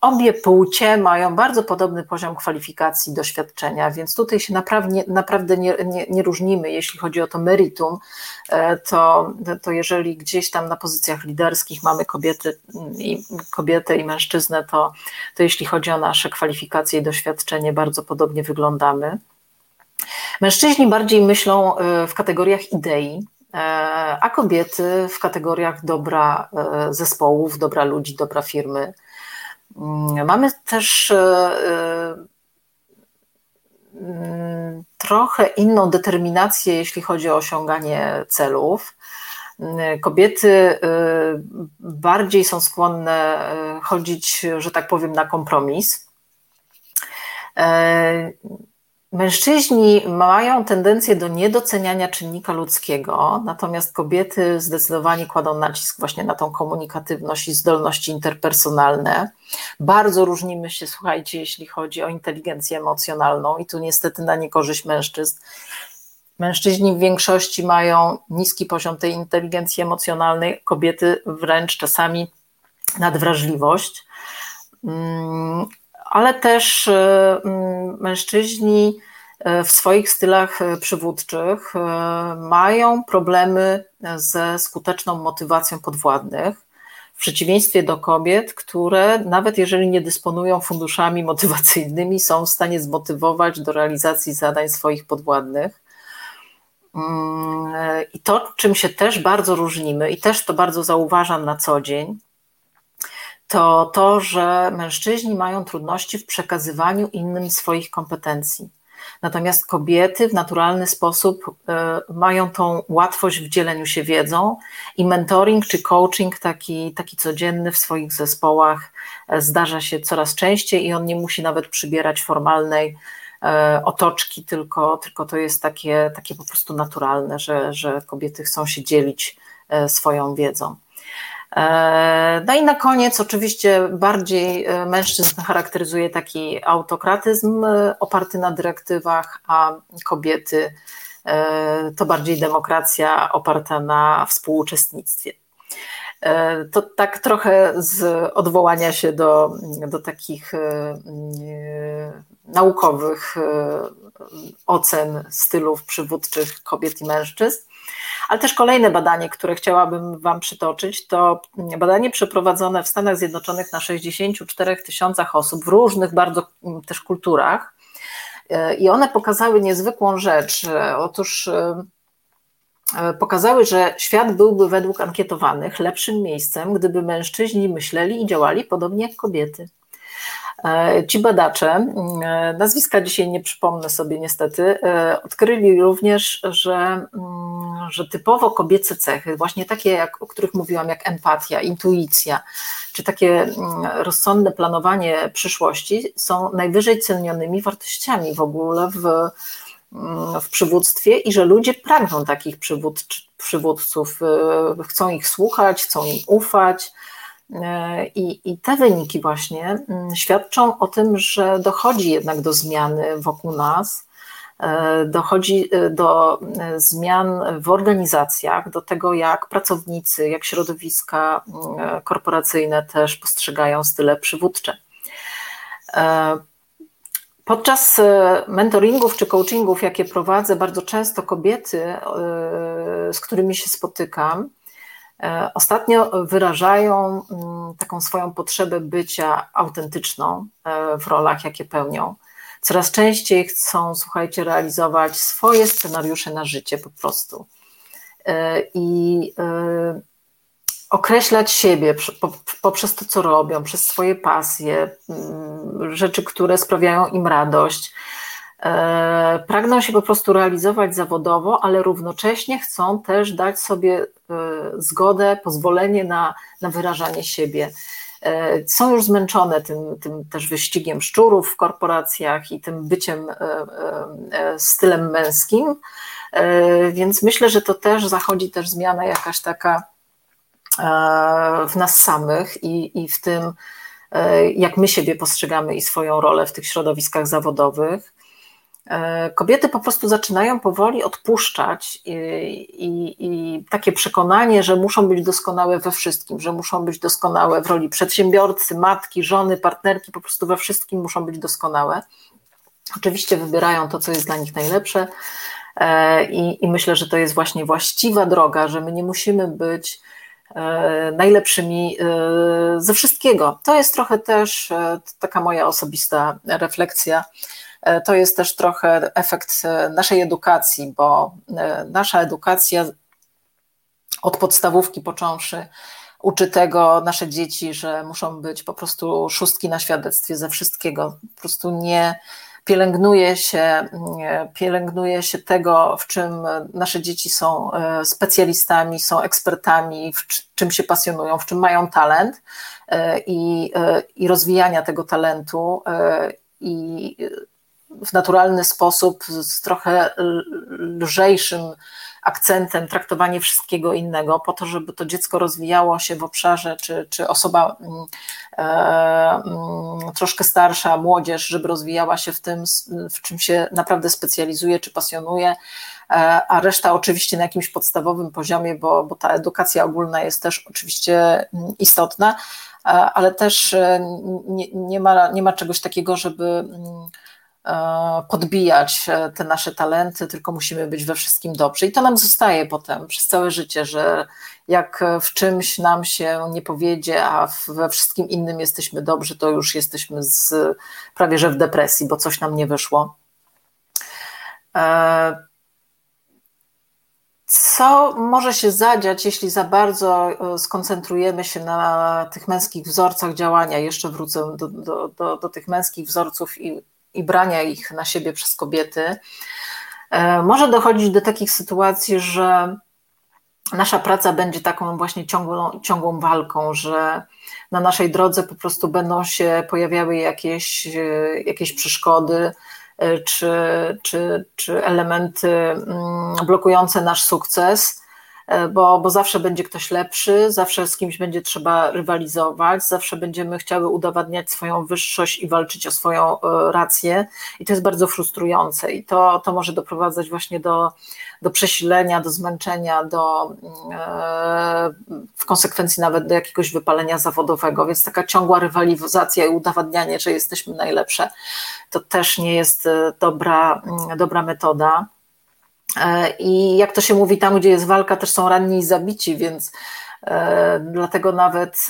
S1: Obie płcie mają bardzo podobny poziom kwalifikacji, doświadczenia, więc tutaj się naprawdę, naprawdę nie, nie, nie, różnimy. Jeśli chodzi o to meritum, e, to, to jeżeli gdzieś tam na pozycjach liderskich mamy kobiety i, kobietę i mężczyznę, to, to jeśli chodzi o nasze kwalifikacje i doświadczenie, bardzo podobnie wyglądamy. Mężczyźni bardziej myślą e, w kategoriach idei, e, a kobiety w kategoriach dobra zespołów, dobra ludzi, dobra firmy. Mm, mamy też e, e, mm, trochę inną determinację, jeśli chodzi o osiąganie celów. Mm, kobiety e, bardziej są skłonne chodzić, że tak powiem, na kompromis. Mężczyźni mają tendencję do niedoceniania czynnika ludzkiego, natomiast kobiety zdecydowanie kładą nacisk właśnie na tą komunikatywność i zdolności interpersonalne. Bardzo różnimy się, słuchajcie, jeśli chodzi o inteligencję emocjonalną, i tu niestety na niekorzyść mężczyzn. Mężczyźni w większości mają niski poziom tej inteligencji emocjonalnej, kobiety wręcz czasami nadwrażliwość. Ale też y, mężczyźni y, w swoich stylach y, przywódczych mają problemy ze skuteczną motywacją podwładnych. W przeciwieństwie do kobiet, które nawet jeżeli nie dysponują funduszami motywacyjnymi, są w stanie zmotywować do realizacji zadań swoich podwładnych. Mm, I to, czym się też bardzo różnimy, i też to bardzo zauważam na co dzień, to to, że mężczyźni mają trudności w przekazywaniu innym swoich kompetencji. Natomiast kobiety w naturalny sposób e, mają tą łatwość w dzieleniu się wiedzą i mentoring czy coaching taki, taki codzienny w swoich zespołach e, zdarza się coraz częściej i on nie musi nawet przybierać formalnej e, otoczki, tylko, tylko to jest takie, takie po prostu naturalne, że, że kobiety chcą się dzielić swoją wiedzą. E, no i na koniec, oczywiście, bardziej e, mężczyzn charakteryzuje taki autokratyzm e, oparty na dyrektywach, a kobiety to bardziej demokracja oparta na współuczestnictwie. To tak trochę z odwołania się do, do takich naukowych ocen stylów przywódczych kobiet i mężczyzn. Ale też kolejne badanie, które chciałabym Wam przytoczyć, to badanie przeprowadzone w Stanach Zjednoczonych na 64 tysiącach osób w różnych bardzo mm, też kulturach. I one pokazały niezwykłą rzecz. Otóż e, e, pokazały, że świat byłby według ankietowanych lepszym miejscem, gdyby mężczyźni myśleli i działali podobnie jak kobiety. Ci badacze, nazwiska dzisiaj nie przypomnę sobie niestety, odkryli również, że, mm, że typowo kobiece cechy, właśnie takie, jak, o których mówiłam, jak empatia, intuicja, czy takie mm, rozsądne planowanie przyszłości, są najwyżej cenionymi wartościami w ogóle w, mm, w przywództwie i że ludzie pragną takich przywódców, chcą ich słuchać, chcą im ufać i, I te wyniki właśnie mm, świadczą o tym, że dochodzi jednak do zmiany wokół nas, e, dochodzi e, do e, zmian w organizacjach, do tego, jak pracownicy, jak środowiska mm, korporacyjne też postrzegają style przywódcze. Podczas mentoringów czy coachingów, jakie prowadzę, bardzo często kobiety, z którymi się spotykam, ostatnio wyrażają mm, taką swoją potrzebę bycia autentyczną e, w rolach, jakie pełnią. Coraz częściej chcą, słuchajcie, realizować swoje scenariusze na życie po prostu. E, I określać siebie poprzez to, co robią, przez swoje pasje, mm, rzeczy, które sprawiają im radość E, pragną się po prostu realizować zawodowo, ale równocześnie chcą też dać sobie e, zgodę, pozwolenie na, na wyrażanie siebie. E, są już zmęczone tym, tym też wyścigiem szczurów w korporacjach i tym byciem stylem męskim, więc myślę, że to też zachodzi też zmiana jakaś taka w nas samych i, i w tym, jak my siebie postrzegamy i swoją rolę w tych środowiskach zawodowych. E, kobiety po prostu zaczynają powoli odpuszczać i, i, i, takie przekonanie, że muszą być doskonałe we wszystkim, że muszą być doskonałe w roli przedsiębiorcy, matki, żony, partnerki, po prostu we wszystkim muszą być doskonałe. Oczywiście wybierają to, co jest dla nich najlepsze e, i, i myślę, że to jest właśnie właściwa droga, że my nie musimy być e, najlepszymi ze wszystkiego. To jest trochę też taka moja osobista refleksja to jest też trochę efekt e, naszej edukacji, bo e, nasza edukacja od podstawówki począwszy uczy tego nasze dzieci, że muszą być po prostu szóstki na świadectwie ze wszystkiego. Po prostu nie pielęgnuje się, pielęgnuje się tego, w czym nasze dzieci są specjalistami, są ekspertami, w czym się pasjonują, w czym mają talent i, i rozwijania tego talentu i w naturalny sposób, z trochę lżejszym akcentem traktowanie wszystkiego innego, po to, żeby to dziecko rozwijało się w obszarze, czy, czy osoba mm, e, mm, troszkę starsza, młodzież, żeby rozwijała się w tym, w czym się naprawdę specjalizuje, czy pasjonuje, e, a reszta oczywiście na jakimś podstawowym poziomie, bo, bo ta edukacja ogólna jest też oczywiście mm, istotna, e, ale też nie, nie, ma, nie ma czegoś takiego, żeby E, podbijać e, te nasze talenty, tylko musimy być we wszystkim dobrzy. I to nam zostaje potem przez całe życie, że jak w czymś nam się nie powiedzie, a we wszystkim innym jesteśmy dobrzy, to już jesteśmy z, prawie że w depresji, bo coś nam nie wyszło. E, co może się zadziać, jeśli za bardzo skoncentrujemy się na tych męskich wzorcach działania? Jeszcze wrócę do, do, do, do tych męskich wzorców i i brania ich na siebie przez kobiety, e, może dochodzić do takich sytuacji, że nasza praca będzie taką właśnie ciągłą, ciągłą walką, że na naszej drodze po prostu będą się pojawiały jakieś, e, jakieś przeszkody e, czy, czy, czy elementy mm, blokujące nasz sukces bo, bo zawsze będzie ktoś lepszy, zawsze z kimś będzie trzeba rywalizować, zawsze będziemy chciały udowadniać swoją wyższość i walczyć o swoją e, rację. I to jest bardzo frustrujące. I to, to może doprowadzać właśnie do, do przesilenia, do zmęczenia, do, e, w konsekwencji nawet do jakiegoś wypalenia zawodowego, więc taka ciągła rywalizacja i udowadnianie, że jesteśmy najlepsze, to też nie jest dobra, dobra metoda. E, I jak to się mówi, tam gdzie jest walka, też są ranni i zabici, więc Dlatego nawet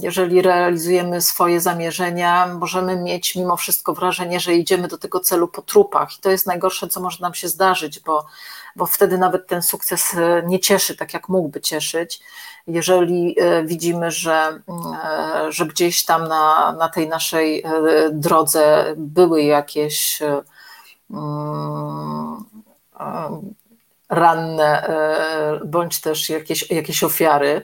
S1: jeżeli realizujemy swoje zamierzenia, możemy mieć mimo wszystko wrażenie, że idziemy do tego celu po trupach. I to jest najgorsze, co może nam się zdarzyć, bo, bo wtedy nawet ten sukces nie cieszy tak, jak mógłby cieszyć jeżeli e, widzimy, że, e, że gdzieś tam na, na tej naszej e, drodze były jakieś mm, ranne, bądź też jakieś, jakieś ofiary.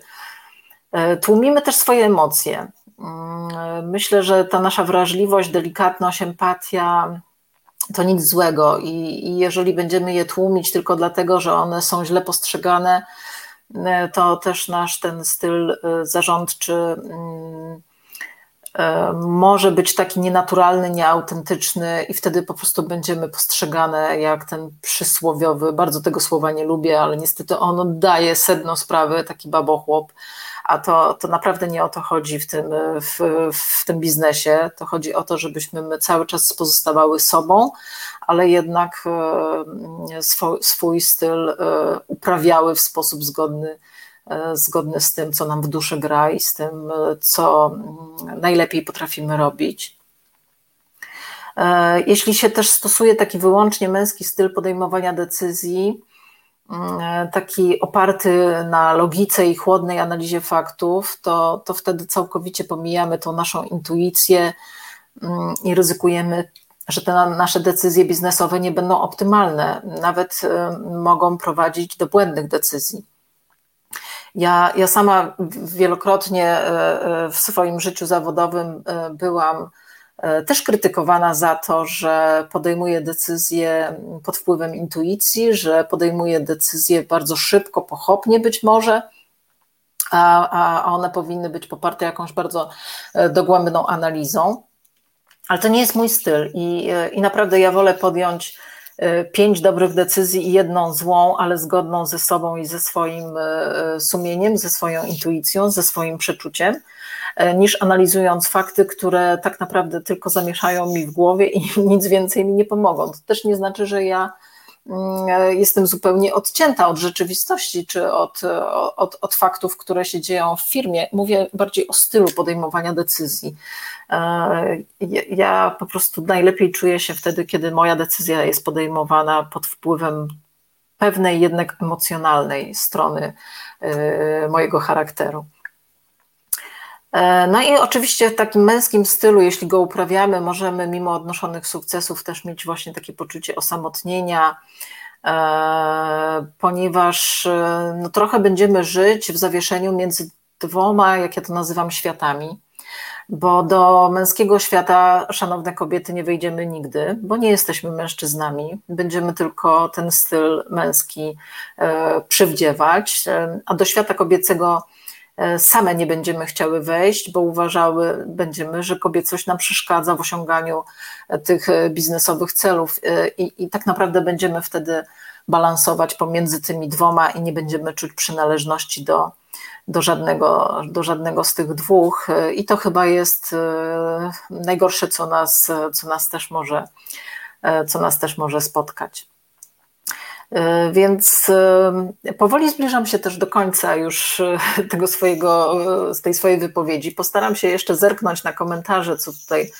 S1: Tłumimy też swoje emocje. Mm, myślę, że ta nasza wrażliwość, delikatność, empatia to nic złego i, i jeżeli będziemy je tłumić tylko dlatego, że one są źle postrzegane, E, to też nasz ten styl e, zarządczy mm, e, może być taki nienaturalny, nieautentyczny i wtedy po prostu będziemy postrzegane jak ten przysłowiowy, bardzo tego słowa nie lubię, ale niestety on oddaje sedno sprawy, taki babochłop, a to, to naprawdę nie o to chodzi w tym, w, w tym biznesie. To chodzi o to, żebyśmy my cały czas pozostawały sobą, ale jednak e, swój, swój styl e, uprawiały w sposób zgodny, e, zgodny z tym, co nam w duszy gra i z tym, co mm, najlepiej potrafimy robić. Jeśli się też stosuje taki wyłącznie męski styl podejmowania decyzji, Mm, taki oparty na logice i chłodnej analizie faktów, to, to wtedy całkowicie pomijamy tą naszą intuicję mm, i ryzykujemy, że te nasze decyzje biznesowe nie będą optymalne, nawet mogą prowadzić do błędnych decyzji. Ja, ja sama wielokrotnie y, y, w swoim życiu zawodowym byłam E, też krytykowana za to, że podejmuje decyzje pod wpływem intuicji, że podejmuje decyzje bardzo szybko, pochopnie być może, a, a one powinny być poparte jakąś bardzo e, dogłębną analizą. Ale to nie jest mój styl i, e, i naprawdę ja wolę podjąć pięć dobrych decyzji i jedną złą, ale zgodną ze sobą i ze swoim sumieniem, ze swoją intuicją, ze swoim przeczuciem E, niż analizując fakty, które tak naprawdę tylko zamieszają mi w głowie i nic więcej mi nie pomogą. To też nie znaczy, że ja e, jestem zupełnie odcięta od rzeczywistości czy od, od, od faktów, które się dzieją w firmie. Mówię bardziej o stylu podejmowania decyzji. E, ja po prostu najlepiej czuję się wtedy, kiedy moja decyzja jest podejmowana pod wpływem pewnej jednak emocjonalnej strony mojego charakteru. E, no i oczywiście w takim męskim stylu, jeśli go uprawiamy, możemy mimo odnoszonych sukcesów też mieć właśnie takie poczucie osamotnienia, e, ponieważ e, no, trochę będziemy żyć w zawieszeniu między dwoma, jak ja to nazywam, światami. Bo do męskiego świata, szanowne kobiety, nie wejdziemy nigdy, bo nie jesteśmy mężczyznami. Będziemy tylko ten styl męski przywdziewać, a do świata kobiecego same nie będziemy chciały wejść, bo uważały będziemy, że kobiecość nam przeszkadza w osiąganiu e, tych e, biznesowych celów i, i tak naprawdę będziemy wtedy balansować pomiędzy tymi dwoma i nie będziemy czuć przynależności do, do, żadnego, do żadnego z tych dwóch. I to chyba jest najgorsze, co nas, co nas też może, co nas też może spotkać. E, więc e, powoli zbliżam się też do końca już e, tego swojego, z tej swojej wypowiedzi. Postaram się jeszcze zerknąć na komentarze, co tutaj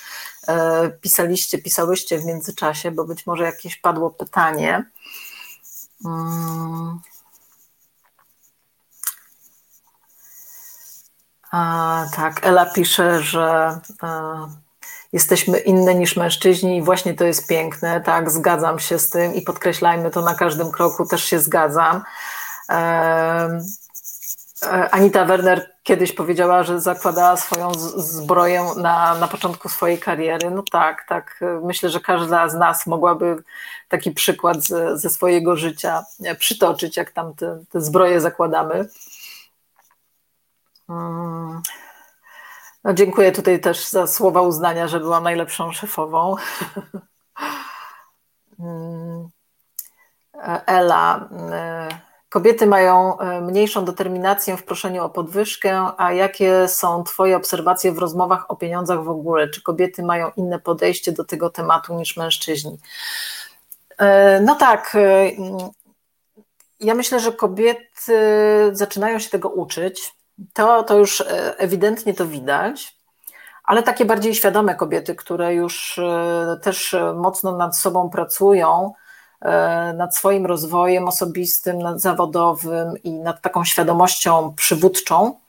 S1: pisaliście, pisałyście w międzyczasie, bo być może jakieś padło pytanie. Mm. A, tak, Ela pisze, że jesteśmy inne niż mężczyźni i właśnie to jest piękne, tak, zgadzam się z tym i podkreślajmy to na każdym kroku, też się zgadzam. E, Anita Werner kiedyś powiedziała, że zakładała swoją zbroję na, na początku swojej kariery. No tak, tak. Myślę, że każda z nas mogłaby taki przykład ze, ze swojego życia przytoczyć, jak tam te, te zbroje zakładamy. Hmm. No, dziękuję tutaj też za słowa uznania, że byłam najlepszą szefową. Ela. Mm, kobiety mają e, mniejszą determinację w proszeniu o podwyżkę, a jakie są Twoje obserwacje w rozmowach o pieniądzach w ogóle? Czy kobiety mają inne podejście do tego tematu niż mężczyźni? E, no tak, ja myślę, że kobiety zaczynają się tego uczyć. To, to już e, ewidentnie to widać, ale takie bardziej świadome kobiety, które już e, też mocno nad sobą pracują, e, nad swoim rozwojem osobistym, nad zawodowym i nad taką świadomością przywódczą,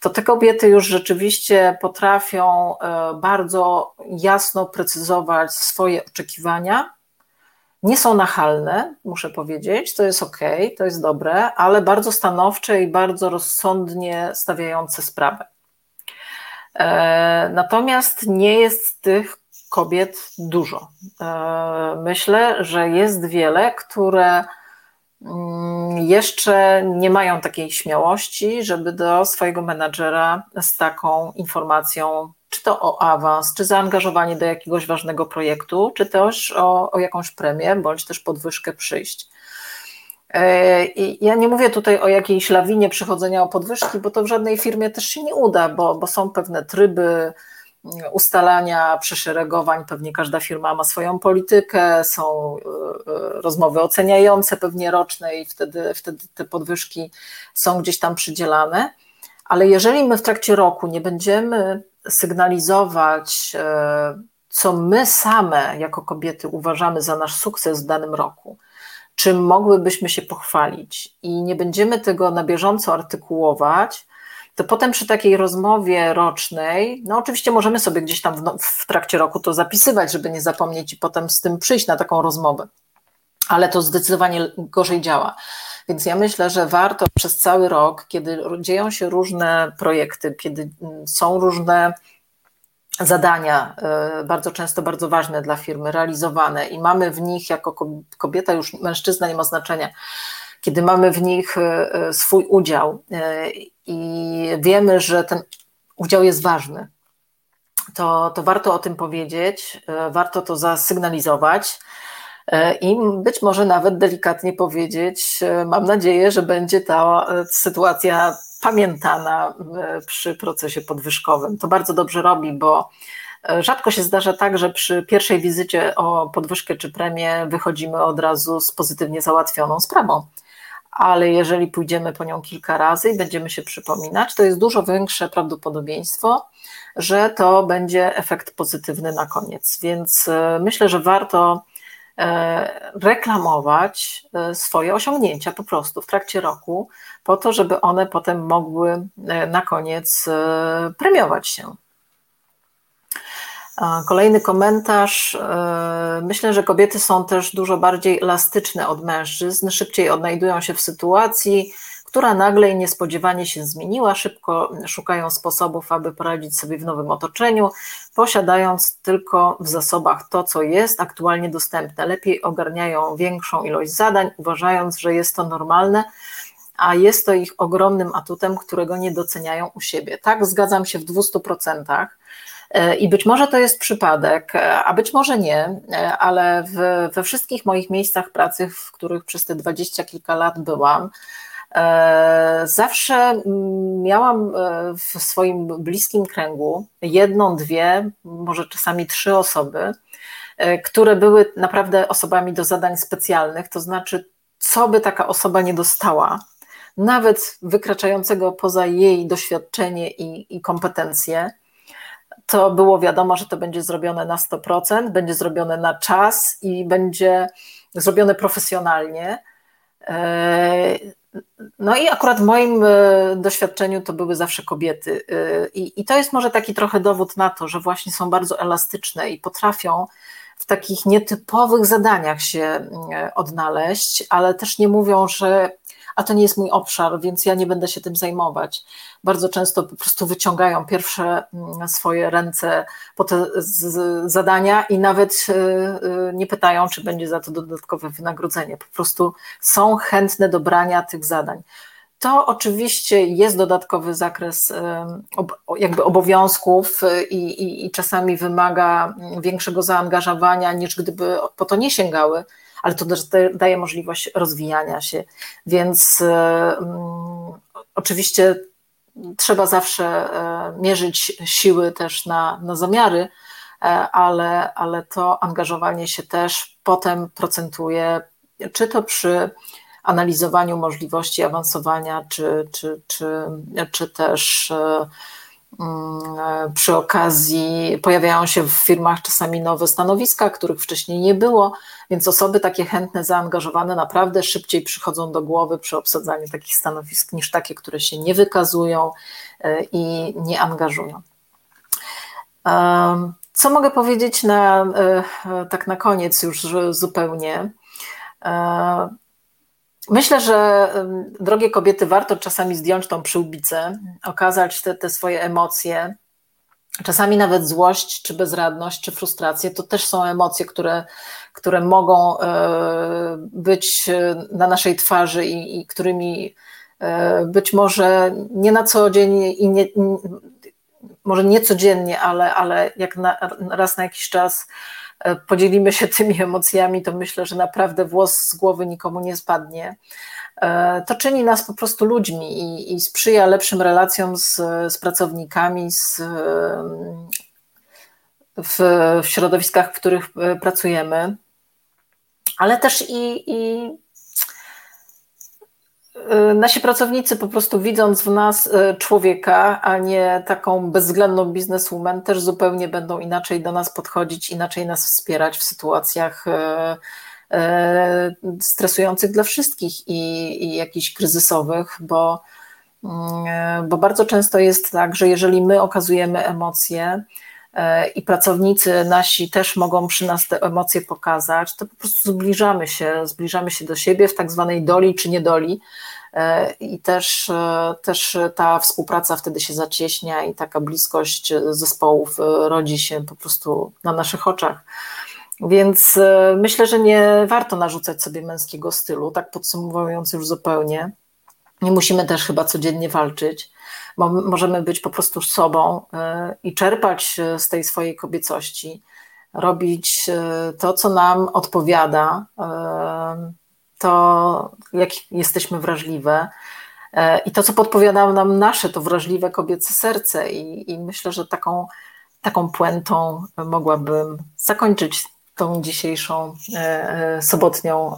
S1: to te kobiety już rzeczywiście potrafią bardzo jasno precyzować swoje oczekiwania nie są nachalne, muszę powiedzieć, to jest ok, to jest dobre, ale bardzo stanowcze i bardzo rozsądnie stawiające sprawę. E, natomiast nie jest tych kobiet dużo. E, myślę, że jest wiele, które mm, jeszcze nie mają takiej śmiałości, żeby do swojego menadżera z taką informacją czy to o awans, czy zaangażowanie do jakiegoś ważnego projektu, czy też o, o jakąś premię, bądź też podwyżkę przyjść. E, I ja nie mówię tutaj o jakiejś lawinie przychodzenia o podwyżki, bo to w żadnej firmie też się nie uda, bo, bo są pewne tryby ustalania przeszeregowań. Pewnie każda firma ma swoją politykę, są e, rozmowy oceniające, pewnie roczne, i wtedy, wtedy te podwyżki są gdzieś tam przydzielane. Ale jeżeli my w trakcie roku nie będziemy sygnalizować, e, co my same jako kobiety uważamy za nasz sukces w danym roku, czym mogłybyśmy się pochwalić? I nie będziemy tego na bieżąco artykułować, to potem przy takiej rozmowie rocznej, no oczywiście możemy sobie gdzieś tam w, no, w trakcie roku to zapisywać, żeby nie zapomnieć i potem z tym przyjść na taką rozmowę, ale to zdecydowanie gorzej działa. Więc ja myślę, że warto przez cały rok, kiedy dzieją się różne projekty, kiedy mm, są różne zadania, y, bardzo często bardzo ważne dla firmy, realizowane i mamy w nich jako kobieta, już mężczyzna nie ma znaczenia, kiedy mamy w nich y, y, swój udział i wiemy, że ten udział jest ważny, to, to warto o tym powiedzieć, warto to zasygnalizować. E, i być może nawet delikatnie powiedzieć, e, mam nadzieję, że będzie ta e, sytuacja pamiętana przy procesie podwyżkowym. To bardzo dobrze robi, bo rzadko się zdarza tak, że przy pierwszej wizycie o podwyżkę czy premię wychodzimy od razu z pozytywnie załatwioną sprawą. Ale jeżeli pójdziemy po nią kilka razy i będziemy się przypominać, to jest dużo większe prawdopodobieństwo, że to będzie efekt pozytywny na koniec. Więc myślę, że warto reklamować e, swoje osiągnięcia po prostu w trakcie roku, po to, żeby one potem mogły e, na koniec premiować się. Kolejny komentarz. Myślę, że kobiety są też dużo bardziej elastyczne od mężczyzn, szybciej odnajdują się w sytuacji, która nagle i niespodziewanie się zmieniła. Szybko szukają sposobów, aby poradzić sobie w nowym otoczeniu, posiadając tylko w zasobach to, co jest aktualnie dostępne. Lepiej ogarniają większą ilość zadań, uważając, że jest to normalne, a jest to ich ogromnym atutem, którego nie doceniają u siebie. Tak, zgadzam się w 200%. E, I być może to jest przypadek, e, a być może nie, e, ale w, we wszystkich moich miejscach pracy, w których przez te dwadzieścia kilka lat byłam, zawsze mm, miałam e, w swoim bliskim kręgu jedną, dwie, może czasami trzy osoby, e, które były naprawdę osobami do zadań specjalnych, to znaczy, co by taka osoba nie dostała, nawet wykraczającego poza jej doświadczenie i, i kompetencje, to było wiadomo, że to będzie zrobione na 100%, będzie zrobione na czas i będzie zrobione profesjonalnie. No i akurat w moim e, doświadczeniu to były zawsze kobiety. E, I, I to jest może taki trochę dowód na to, że właśnie są bardzo elastyczne i potrafią w takich nietypowych zadaniach się e, odnaleźć, ale też nie mówią, że a to nie jest mój obszar, więc ja nie będę się tym zajmować. Bardzo często po prostu wyciągają pierwsze mm, swoje ręce po te zadania i nawet y, y, nie pytają, czy będzie za to dodatkowe wynagrodzenie. Po prostu są chętne do brania tych zadań. To oczywiście jest dodatkowy zakres jakby obowiązków y, i, i, i, czasami wymaga mm, większego zaangażowania niż gdyby po to nie sięgały, ale to też daje możliwość rozwijania się. Więc um, oczywiście trzeba zawsze e, mierzyć siły też na, na zamiary, e, ale, ale to angażowanie się też potem procentuje, czy to przy analizowaniu możliwości awansowania, czy, czy, czy, czy też Mm, przy okazji pojawiają się w firmach czasami nowe stanowiska, których wcześniej nie było, więc osoby takie chętne, zaangażowane naprawdę szybciej przychodzą do głowy przy obsadzaniu takich stanowisk niż takie, które się nie wykazują e, i nie angażują. Co mogę powiedzieć na, e, tak na koniec już zupełnie? E, Myślę, że drogie kobiety, warto czasami zdjąć tą przyłbicę, okazać te, te swoje emocje, czasami nawet złość, czy bezradność, czy frustrację. To też są emocje, które, które mogą e, być na naszej twarzy i, i którymi e, być może nie na co dzień i nie, może nie codziennie, ale, ale jak na, raz na jakiś czas E, podzielimy się tymi emocjami, to myślę, że naprawdę włos z głowy nikomu nie spadnie. E, to czyni nas po prostu ludźmi i, i sprzyja lepszym relacjom z, z pracownikami, z, w, w środowiskach, w których e, pracujemy, ale też i, i nasi pracownicy po prostu widząc w nas y, człowieka, a nie taką bezwzględną bizneswoman, też zupełnie będą inaczej do nas podchodzić, inaczej nas wspierać w sytuacjach y, stresujących dla wszystkich i, i jakichś kryzysowych, bo, bo bardzo często jest tak, że jeżeli my okazujemy emocje, i pracownicy nasi też mogą przy nas te emocje pokazać, to po prostu zbliżamy się, zbliżamy się do siebie w tak zwanej doli czy niedoli i też, e, też ta współpraca wtedy się zacieśnia i taka bliskość zespołów e, rodzi się po prostu na naszych oczach. Więc myślę, że nie warto narzucać sobie męskiego stylu, tak podsumowując już zupełnie. Nie musimy też chyba codziennie walczyć możemy być po prostu sobą e, i czerpać e, z tej swojej kobiecości, robić e, to, co nam odpowiada, to jak jesteśmy wrażliwe. I to, co podpowiada nam nasze, to wrażliwe kobiece serce. I, i myślę, że taką, taką puentą mogłabym zakończyć tą dzisiejszą sobotnią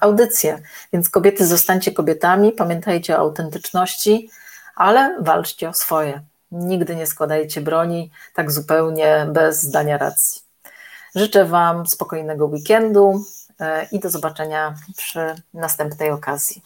S1: audycję. Więc kobiety, zostańcie kobietami, pamiętajcie o autentyczności, ale walczcie o swoje. Nigdy nie składajcie broni tak zupełnie bez zdania racji. Życzę Wam spokojnego weekendu e, i do zobaczenia przy następnej okazji.